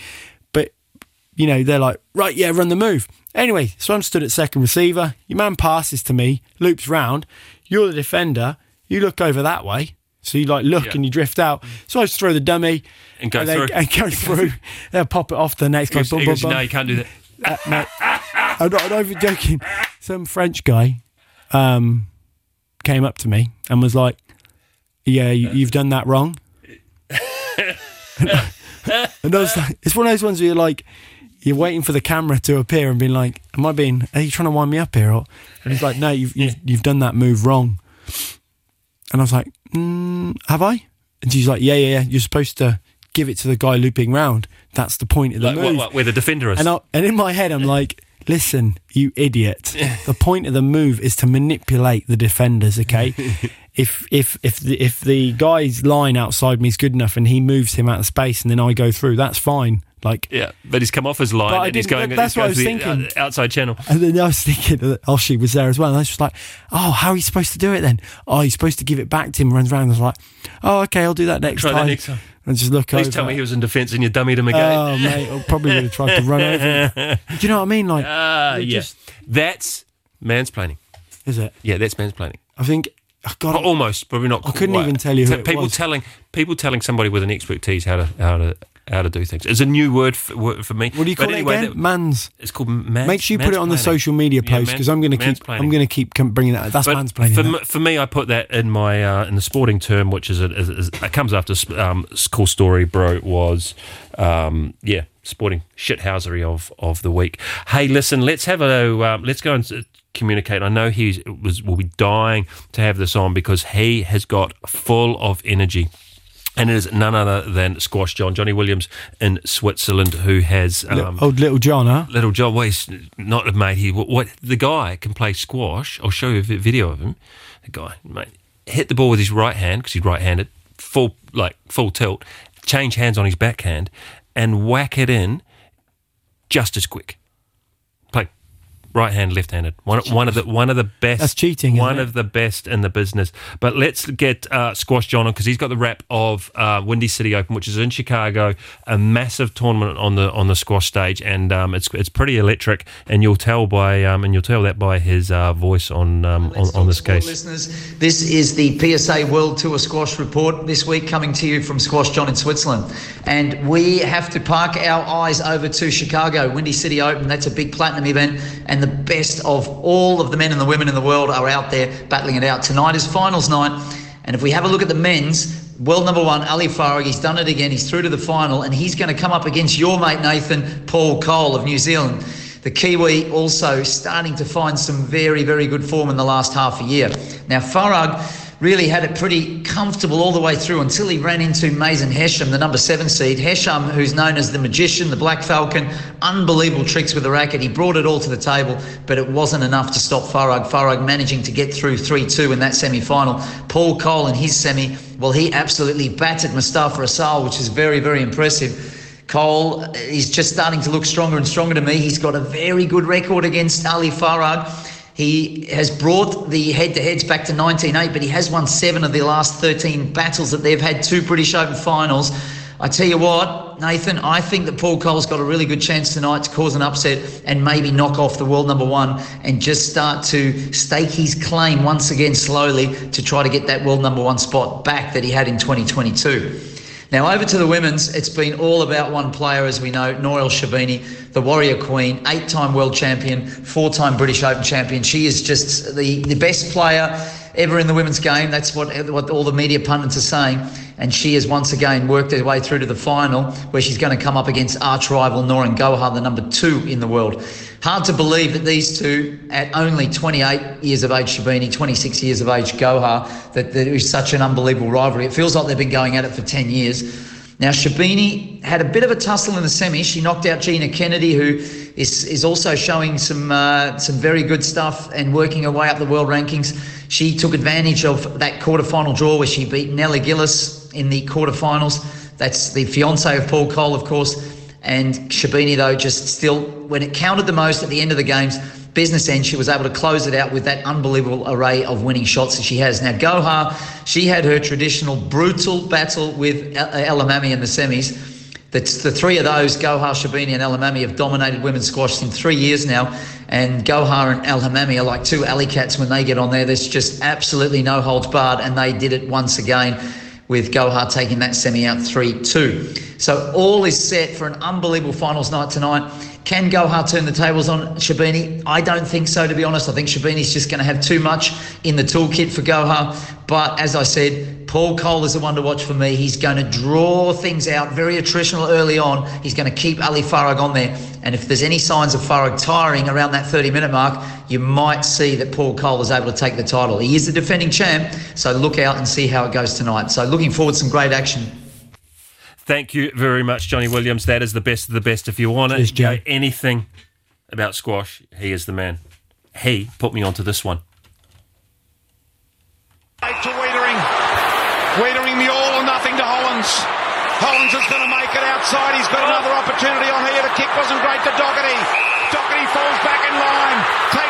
you know they're like right yeah run the move anyway so i'm stood at second receiver your man passes to me loops round you're the defender you look over that way so you like look Yeah. and you drift out so i just throw the dummy And go then- through. and go through then pop it off to the next guy He goes- Boom, boom, boom. No, you can't do that. Uh, no, I'm, not, I'm not even joking. Some French guy um, came up to me and was like, "Yeah, you, you've done that wrong." and I was like, "It's one of those ones where you're like, you're waiting for the camera to appear and being like, am I being? Are you trying to wind me up here?" Or, and he's like, "No, you've you've, you've done that move wrong." And I was like, mm, "Have I?" And she's like, "Yeah, yeah, yeah. You're supposed to." Give it to the guy looping round. That's the point of the Like, move. what, what, where the defender is. And, I, and in my head, I'm like, listen, you idiot. The point of the move is to manipulate the defenders. Okay, if if if the, if the guy's line outside me is good enough and he moves him out of space and then I go through, that's fine. Like, yeah, but he's come off his line and he's going. that's he's what I was thinking. uh, outside channel. and then I was thinking that oh, she was there as well. And I was just like, oh, how are you supposed to do it then? Oh, you're supposed to give it back to him. Runs around. And I was like, oh, okay, I'll do that next Try that time. next time. And just look Please over. tell me he was in defence and you dummied him again. Oh mate, I probably would have tried to run over. him. Do you know what I mean? Like, we're yeah. just- That's mansplaining. is it? Yeah, that's mansplaining. I think. oh, God, Almost, probably not. I couldn't quite. even tell you people telling people telling somebody with an expertise how to how to how to do things. It's a new word for, for me. What do you But call anyway, it again? that- Mans. It's called mans, Make sure you put it on the social media post because I'm going to keep. I'm going to keep bringing that. That's But mansplaining. for, that. m- for me, I put that in my uh, in the sporting term, which is, a, is, is it comes after um, cool story, bro. Was um, yeah, sporting shithousery of of the week. Hey, listen, let's have a um, let's go and. Communicate. I know he was will be dying to have this on because he has got full of energy. And it is none other than Squash John, Johnny Williams in Switzerland, who has um, Old little John, huh? little John. Well, he's not a mate. He what the guy can play squash. I'll show you a video of him. The guy, mate, hit the ball with his right hand because he's right-handed, full like full tilt, change hands on his backhand, and whack it in just as quick. Play right hand, left handed. One, one of the one of the best. That's cheating, One of the best in the business. But let's get uh, Squash John on because he's got the rep of uh, Windy City Open, which is in Chicago, a massive tournament on the on the squash stage, and um, it's it's pretty electric. And you'll tell by um, and you'll tell that by his uh, voice on um, on, on this case. Listeners, this is the PSA World Tour Squash Report this week coming to you from Squash John in Switzerland. And we have to park our eyes over to Chicago, Windy City Open. That's a big platinum event, and the best of all of the men and the women in the world are out there battling it out. Tonight is finals night, and if we have a look at the men's, World number one, Ali Farag, he's done it again. He's through to the final, and he's going to come up against your mate Nathan Paul Coll of New Zealand. The Kiwi also starting to find some very, very good form in the last half a year. Now, Farag really had it pretty comfortable all the way through until he ran into Mazen Hesham, the number seven seed. Hesham, who's known as the magician, the Black Falcon, unbelievable tricks with the racket. He brought it all to the table, but it wasn't enough to stop Farag. Farag managing to get through 3 2 in that semi final. Paul Coll in his semi, well, he absolutely battered Mostafa Asal, which is very, very impressive. Coll uh, is just starting to look stronger and stronger to me. He's got a very good record against Ali Farag. He has brought the head-to-heads back to 19-8, but he has won seven of the last 13 battles that they've had, two British Open finals. I tell you what, Nathan, I think that Paul Coll's got a really good chance tonight to cause an upset and maybe knock off the world number one and just start to stake his claim once again slowly to try to get that world number one spot back that he had in 2022. Now, over to the women's, it's been all about one player, as we know, Nour El Sherbini, the Warrior Queen, eight time world champion, four time British Open champion. She is just the, the best player ever in the women's game. That's what, what all the media pundits are saying. And she has once again worked her way through to the final, where she's going to come up against arch rival Nouran Gohar, the number two in the world. Hard to believe that these two, at only 28 years of age, Sherbini, 26 years of age, Gohar, that there is such an unbelievable rivalry. It feels like they've been going at it for 10 years. Now, Sherbini had a bit of a tussle in the semi. She knocked out Gina Kennedy, who is, is also showing some uh, some very good stuff and working her way up the world rankings. She took advantage of that quarterfinal draw where she beat Nele Gilis in the quarterfinals. That's the fiance of Paul Coll, of course. And Sherbini, though, just still, when it counted the most at the end of the games, business end, she was able to close it out with that unbelievable array of winning shots that she has. Now, Gohar, she had her traditional brutal battle with El- uh, El Hammamy in the semis. That's the three of those, Gohar, Sherbini, and El Hammamy, have dominated women's squash in three years now. And Gohar and El Hammamy are like two alley cats when they get on there. There's just absolutely no holds barred, and they did it once again with Gohar taking that semi out 3 2. So all is set for an unbelievable finals night tonight. Can Gohar turn the tables on Sherbini? I don't think so, to be honest. I think Sherbini's just going to have too much in the toolkit for Gohar. But as I said, Paul Coll is the one to watch for me. He's going to draw things out very attritional early on. He's going to keep Ali Farag on there. And if there's any signs of Farag tiring around that 30 minute mark, you might see that Paul Coll is able to take the title. He is the defending champ, so look out and see how it goes tonight. So looking forward to some great action. Thank you very much, Johnny Williams. That is the best of the best. If you want to Cheers, know anything about squash, he is the man. He put me onto this one. to Wiedering. Wiedering the all or nothing to Hollins. Hollins is going to make it outside. He's got another opportunity on here. The kick wasn't great to Doherty. Doherty falls back in line.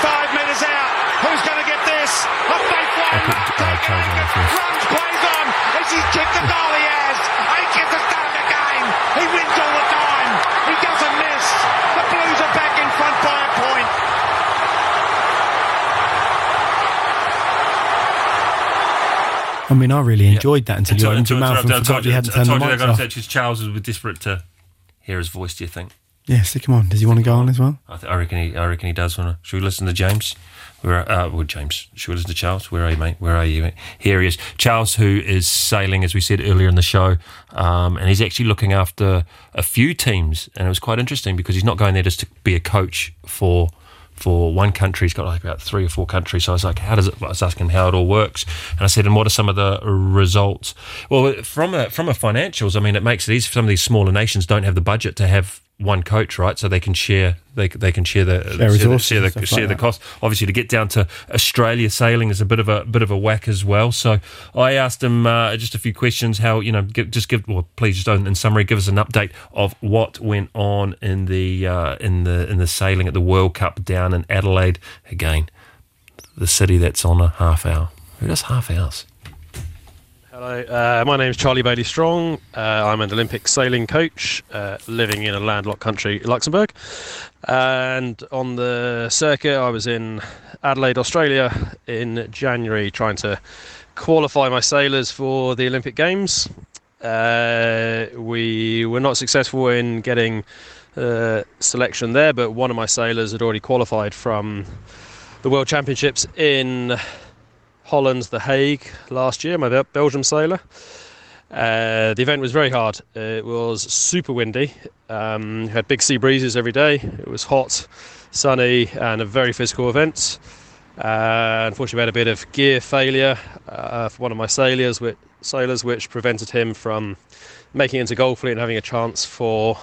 Takes a bounce. 55 metres out. Who's going to get this? A fake one. put, Take Charles on that first. Runs, plays on. Has he kicked the goal? He has. Eight gets the start of the game. He wins all the time. He doesn't miss. The Blues are back in front by a point. I mean, I really enjoyed that until you opened your mouth and I forgot told you you, had to I turn the told you they're mics going off. to because Charles was desperate to hear his voice. Do you think? Yeah, stick him on. Does he want to go on as well? I, th- I reckon he. I reckon he does want to. Should we listen to James? Where? Uh, well, James. Should we listen to Charles? Where are you, mate? Where are you? Mate? Here he is. Charles, who is sailing, as we said earlier in the show, um, and he's actually looking after a few teams, and it was quite interesting because he's not going there just to be a coach for. For one country, he's got like about three or four countries. So I was like, "How does it?" I was asking how it all works, and I said, "And what are some of the results?" Well, from a from a financials, I mean, it makes it easy. Some of these smaller nations don't have the budget to have one coach, right? So they can share they they can share the Share the, resources share the, and stuff share like the cost. Obviously, to get down to Australia sailing is a bit of a bit of a whack as well. So I asked him uh, just a few questions. How you know, give, just give well, please just in summary, give us an update of what went on in the uh, in the in the sailing at the World Cup down in Adelaide. Again, the city that's on a half hour. Who does half hours? Hello, uh, my name is Charlie Bailey Strong. Uh, I'm an Olympic sailing coach uh, living in a landlocked country, Luxembourg. And on the circuit, I was in Adelaide, Australia in January trying to qualify my sailors for the Olympic Games. Uh, we were not successful in getting uh, selection there, but one of my sailors had already qualified from the World Championships in Holland's The Hague last year, my Bel- Belgium sailor. Uh, the event was very hard. It was super windy. Um, had big sea breezes every day. It was hot, sunny, and a very physical event. Uh, unfortunately, we had a bit of gear failure uh, for one of my sailors, which, sailors, which prevented him from making it into gold fleet and having a chance for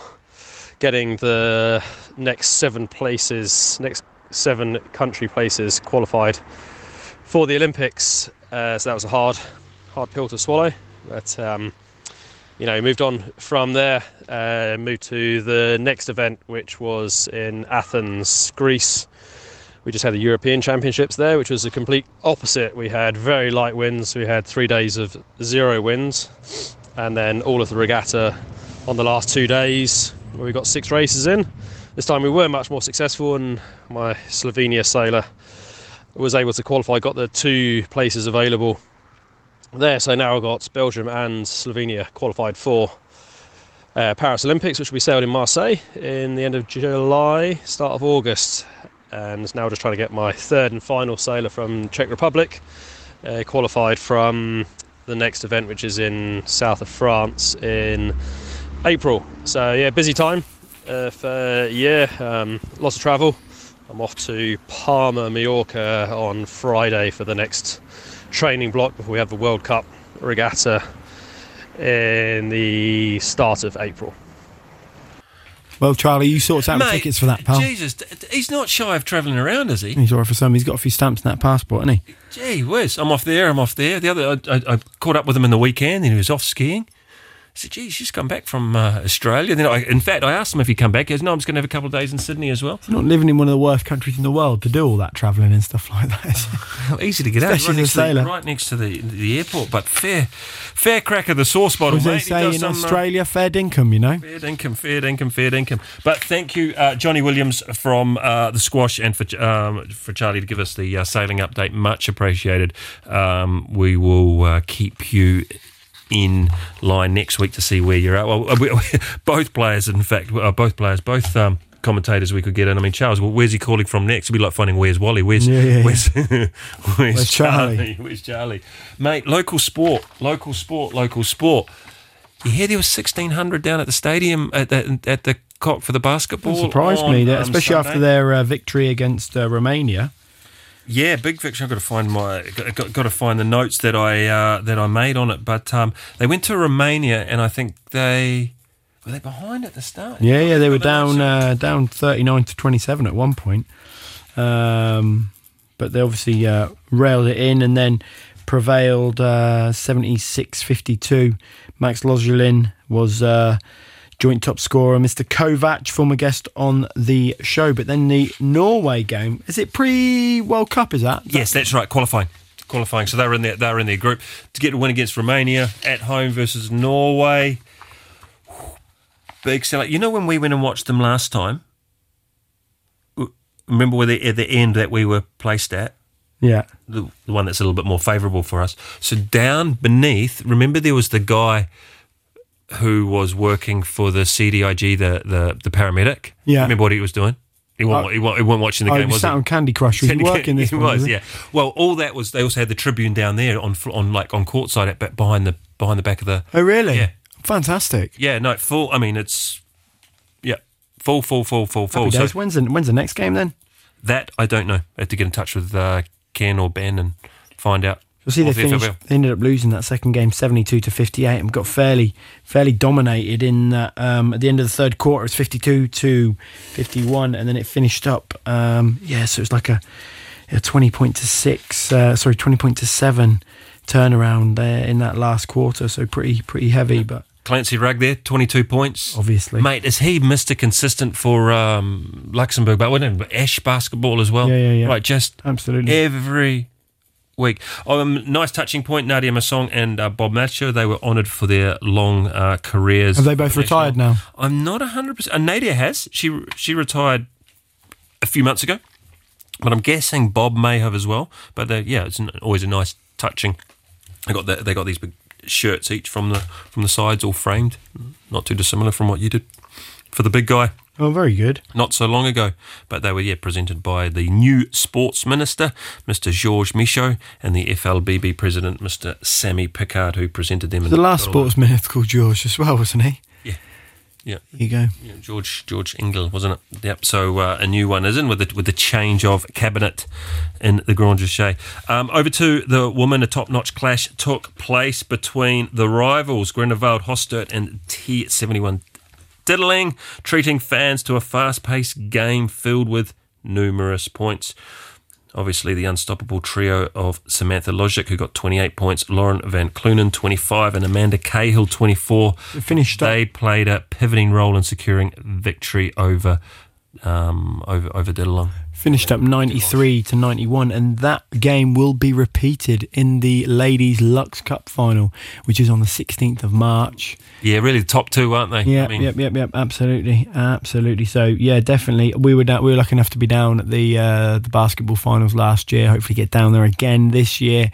getting the next seven places, next seven country places qualified for the Olympics. Uh, so that was a hard, hard pill to swallow. But um, you know, moved on from there, uh, moved to the next event, which was in Athens, Greece. We just had the European Championships there, which was a complete opposite. We had very light winds. We had three days of zero winds, and then all of the regatta on the last two days, where we got six races in. This time we were much more successful, and my Slovenia sailor was able to qualify, got the two places available there. So now I've got Belgium and Slovenia qualified for uh, Paris Olympics, which will be sailed in Marseille in the end of July, start of August. And now just trying to get my third and final sailor from Czech Republic uh, qualified from the next event, which is in south of France in April. So yeah, busy time uh, for yeah, um, lots of travel. I'm off to Palma, Mallorca on Friday for the next training block before we have the World Cup regatta in the start of April. Well, Charlie, you sorted out the tickets for that, pal. Jesus, d- d- he's not shy of travelling around, is he? He's all right for some. He's got a few stamps in that passport, hasn't he? Gee whiz, I'm off there, I'm off there. The other, I, I, I caught up with him in the weekend and he was off skiing. I said, geez, just come back from uh, Australia. Then I, in fact, I asked him if he'd come back. He goes, no, I'm just going to have a couple of days in Sydney as well. You're not living in one of the worst countries in the world to do all that travelling and stuff like that. How easy to get out. Especially Right as a next, to the, sailor. right next to the, the airport. But fair, fair crack of the sauce bottle, As they mate. Say in some, uh, Australia, fair dinkum, you know. Fair income, fair income, fair income. But thank you, uh, Johnny Williams from uh, the squash, and for um, for Charlie to give us the uh, sailing update. Much appreciated. Um, we will uh, keep you in line next week to see where you're at. Well, we, both players, in fact, uh, both players, both. Um, Commentators we could get in. I mean, Charles, well, where's he calling from next? It'd be like finding where's Wally. Where's Yeah, yeah, yeah. where's, where's, Where's Charlie? Charlie? Where's Charlie? Mate, local sport, local sport, local sport. You hear there was sixteen hundred down at the stadium at the at the cock for the basketball. It surprised on, me, that, um, especially Sunday. after their uh, victory against uh, Romania. Yeah, big victory. I've got to find my got, got, to find the notes that I uh, that I made on it. But um, they went to Romania, and I think they were they behind at the start. Yeah, yeah, they were down uh, down thirty nine to twenty seven at one point, um, but they obviously uh, railed it in and then prevailed uh, 76-52. Max Lozulin was uh, joint top scorer. Mr. Kovac, former guest on the show, but then the Norway game is it pre World Cup? Is that Yes, that's right. Qualifying, qualifying. So they're in their they were in their group to get a win against Romania at home versus Norway. Big sellout. You know when we went and watched them last time. Remember where the at the end that we were placed at? Yeah. the, the one that's a little bit more favourable for us. So down beneath, remember there was the guy who was working for the CDIG, the the, the paramedic. Yeah. Remember what he was doing? He wasn't, Oh. he wasn't, he wasn't watching the Oh, game, he was sat he? on Candy Crush. Was he working this he one? was, yeah. Well, all that was. They also had the Tribune down there on on like on courtside at behind the behind the back of the. Oh, really? Yeah. Fantastic. Yeah, no, full. I mean, it's yeah, full, full, full, full, full. So. When's the, when's the next game then? that I don't know. I have to get in touch with uh, Ken or Ben and find out. You'll see they the finished. They ended up losing that second game, seventy-two to fifty-eight, and got fairly, fairly dominated in that. Um, at the end of the third quarter, it was fifty-two to fifty-one, and then it finished up. Um, yeah, so it was like a, a twenty point to six. Uh, sorry, twenty point to seven turnaround there in that last quarter. So pretty, pretty heavy, but Clancy Rugg there, 22 points. obviously, Mate, is he Mr. Consistent for um, Luxembourg? But it Ash basketball as well? Yeah, yeah, yeah. Right, just absolutely. every week. Um, nice touching point. Nadia Mossong and uh, Bob Macho, they were honoured for their long uh, careers. Have they both retired now? I'm not 100%. Uh, Nadia has. She she retired a few months ago. But I'm guessing Bob may have as well. But uh, yeah, it's always a nice touching. They got the, they got these big shirts each from the from the sides, all framed. Not too dissimilar from what you did for the big guy Oh, very good. not so long ago. But they were yeah presented by the new sports minister, Mr. Georges Mischo, and the FLBB president, Mr. Sammy Picard, who presented them. in The last sports minister called George as well, wasn't he? Yeah. Yeah. There you go. Yeah, George George Engel, wasn't it? Yep. So uh, a new one is in with the with the change of cabinet in the Grand Duché. Um, over to the woman, a top-notch clash took place between the rivals Grengewald Hostert and T71 Diddling, treating fans to a fast-paced game filled with numerous points. Obviously, the unstoppable trio of Samantha Logic, who got 28 points, Lauren Van Kleunen, 25, and Amanda Cahill, 24. It finished up. They played a pivoting role in securing victory over um, over over Diddlong. Finished up 93 to 91 and that game will be repeated in the ladies lux cup final which is on the 16th of march Yeah, really the top two, aren't they? yeah I mean, yep yep yep absolutely absolutely so yeah definitely we were down, we were lucky enough to be down at the uh, the basketball finals last year hopefully get down there again this year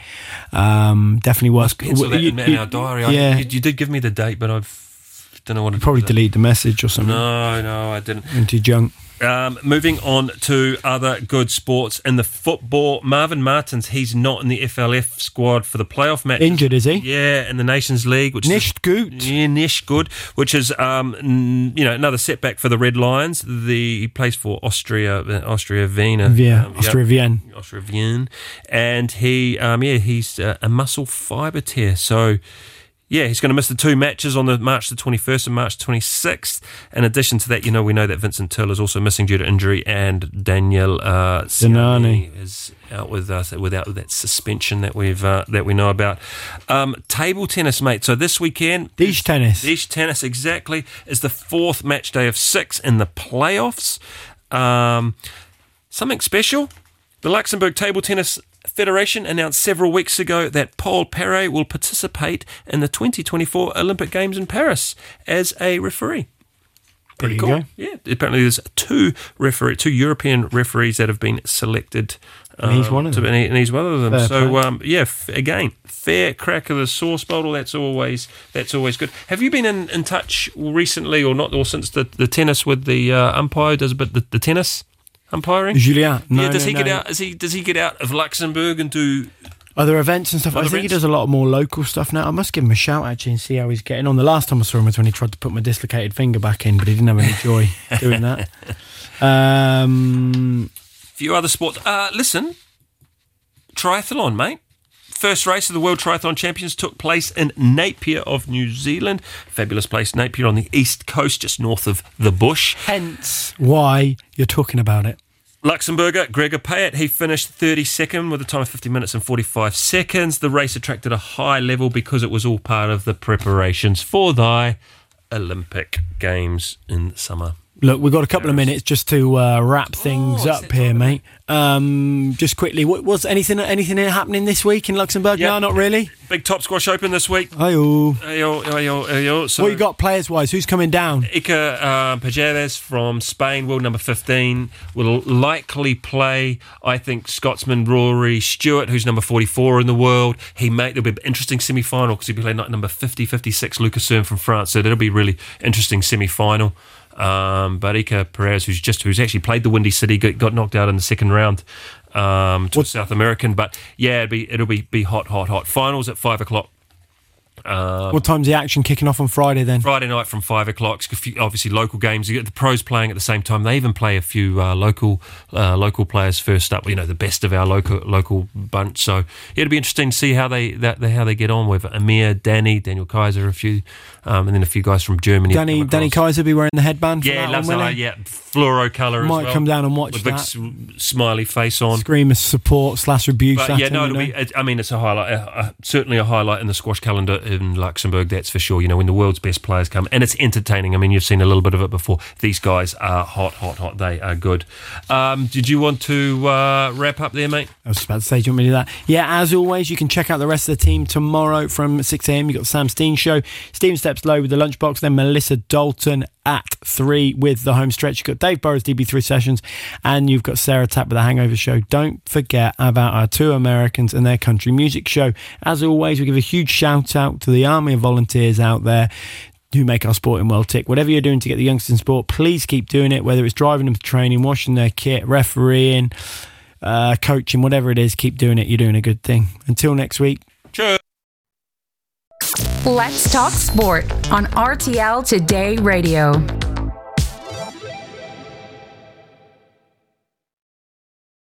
um definitely worth pencil that in, our diary. I- yeah you, you did give me the date, but I've don't know what. to probably delete the message or something No, no, I didn't. into junk Um, moving on to other good sports in the football. Marvin Martins, he's not in the FLF squad for the playoff match. injured is he Yeah, in the Nations League, which is Nicht gut. Yeah, Nish good, which is um, n- you know another setback for the Red Lions. The he plays for Austria, uh, Austria Vienna, yeah um, Austria Vienna Austria Vienna, and he um, yeah he's uh, a muscle fibre tear, so. Yeah, he's going to miss the two matches on the March the 21st and March 26th. In addition to that, you know, we know that Vincent Thill is also missing due to injury, and Daniel uh. Is out with us without that suspension that we've uh, that we know about. Um, table tennis, mate. So this weekend, Beach tennis Beach tennis exactly is the fourth match day of six in the playoffs. Um, something special. The Luxembourg Table Tennis Federation announced several weeks ago that Paul Perret will participate in the 2024 Olympic Games in Paris as a referee. Pretty cool. go. Yeah, apparently there's two referee, two European referees that have been selected. And he's um, one of them. And, and he's one of them. Fair so um, yeah, f- again, fair crack of the sauce bottle. That's always that's always good. Have you been in, in touch recently, or not, or since the, the tennis with the uh, umpire does a bit the, the tennis umpiring? Julien no, yeah, does no, he get out? Is he does he get out of Luxembourg and do? other events and stuff. I Other think he does a lot more local stuff now. I must give him a shout actually and see how he's getting on. The last time I saw him was when he tried to put my dislocated finger back in, but he didn't have any joy doing that. Um, few other sports. Uh, listen, triathlon, mate. First race of the World Triathlon Champions took place in Napier of New Zealand. Fabulous place, Napier on the east coast, just north of the bush. hence why you're talking about it. Luxembourger Gregor Payet, he finished 32nd with a time of 50 minutes and 45 seconds. The race attracted a high level because it was all part of the preparations for thy Olympic Games in summer. Look, we've got a couple of minutes just to uh, wrap things Oh, up here, mate. Um, just quickly, what was anything anything happening this week in Luxembourg? Yeah. No, not really. Big top squash open this week. Ayo. Ayo, ayo, ayo. So What you got players wise? Who's coming down? Iker uh, Pajares from Spain, world number 15, will likely play, I think, Scotsman Rory Stewart, who's number 44 in the world. He may, there'll be an interesting semi final because he'll be playing like number 50, 56, Lucas Serme from France. So that'll be really interesting semi final. Um, but Iker Perez, who's just who's actually played the Windy City, got, got knocked out in the second round um, to South American. But yeah, it'll be it'll be be hot, hot, hot. Finals at five o'clock. Um, what time's the action kicking off on Friday then? Friday night from five o'clock. Obviously, local games. You get the pros playing at the same time. They even play a few uh, local uh, local players first up. You know, the best of our local local bunch. So yeah, it'll be interesting to see how they that how they get on with Amir, Danny, Daniel Kaiser, a few, um, and then a few guys from Germany. Danny Danny. Kaiser be wearing the headband. Yeah, that loves one, that. Yeah, fluoro colour. Might as well, come down and watch with a big that. s- smiley face on. Scream of support slash abuse. But yeah, no, it'll be. It, I mean, it's a highlight. Uh, uh, certainly a highlight in the squash calendar in Luxembourg. That's for sure. You know, when the world's best players come, and it's entertaining. I mean, you've seen a little bit of it before. These guys are hot, hot, hot. They are good. Um, did you want to uh, wrap up there, mate? I was about to say, do you want me to do that? Yeah, as always, you can check out the rest of the team tomorrow from 6 a.m. You've got the Sam Steen show, Stephen Steps Low with the lunchbox, then Melissa Dalton at 3 with the home stretch. You've got Dave Burrows, DB3 sessions, and you've got Sarah Tapp with the Hangover show. Don't forget about our two Americans and their country music show. As always, we give a huge shout out to the army of volunteers out there who make our sporting world tick. Whatever you're doing to get the youngsters in sport, please keep doing it, whether it's driving them to training, washing their kit, refereeing, uh, coaching, whatever it is, keep doing it. You're doing a good thing. Until next week. Cheers. Let's talk sport on RTL Today Radio.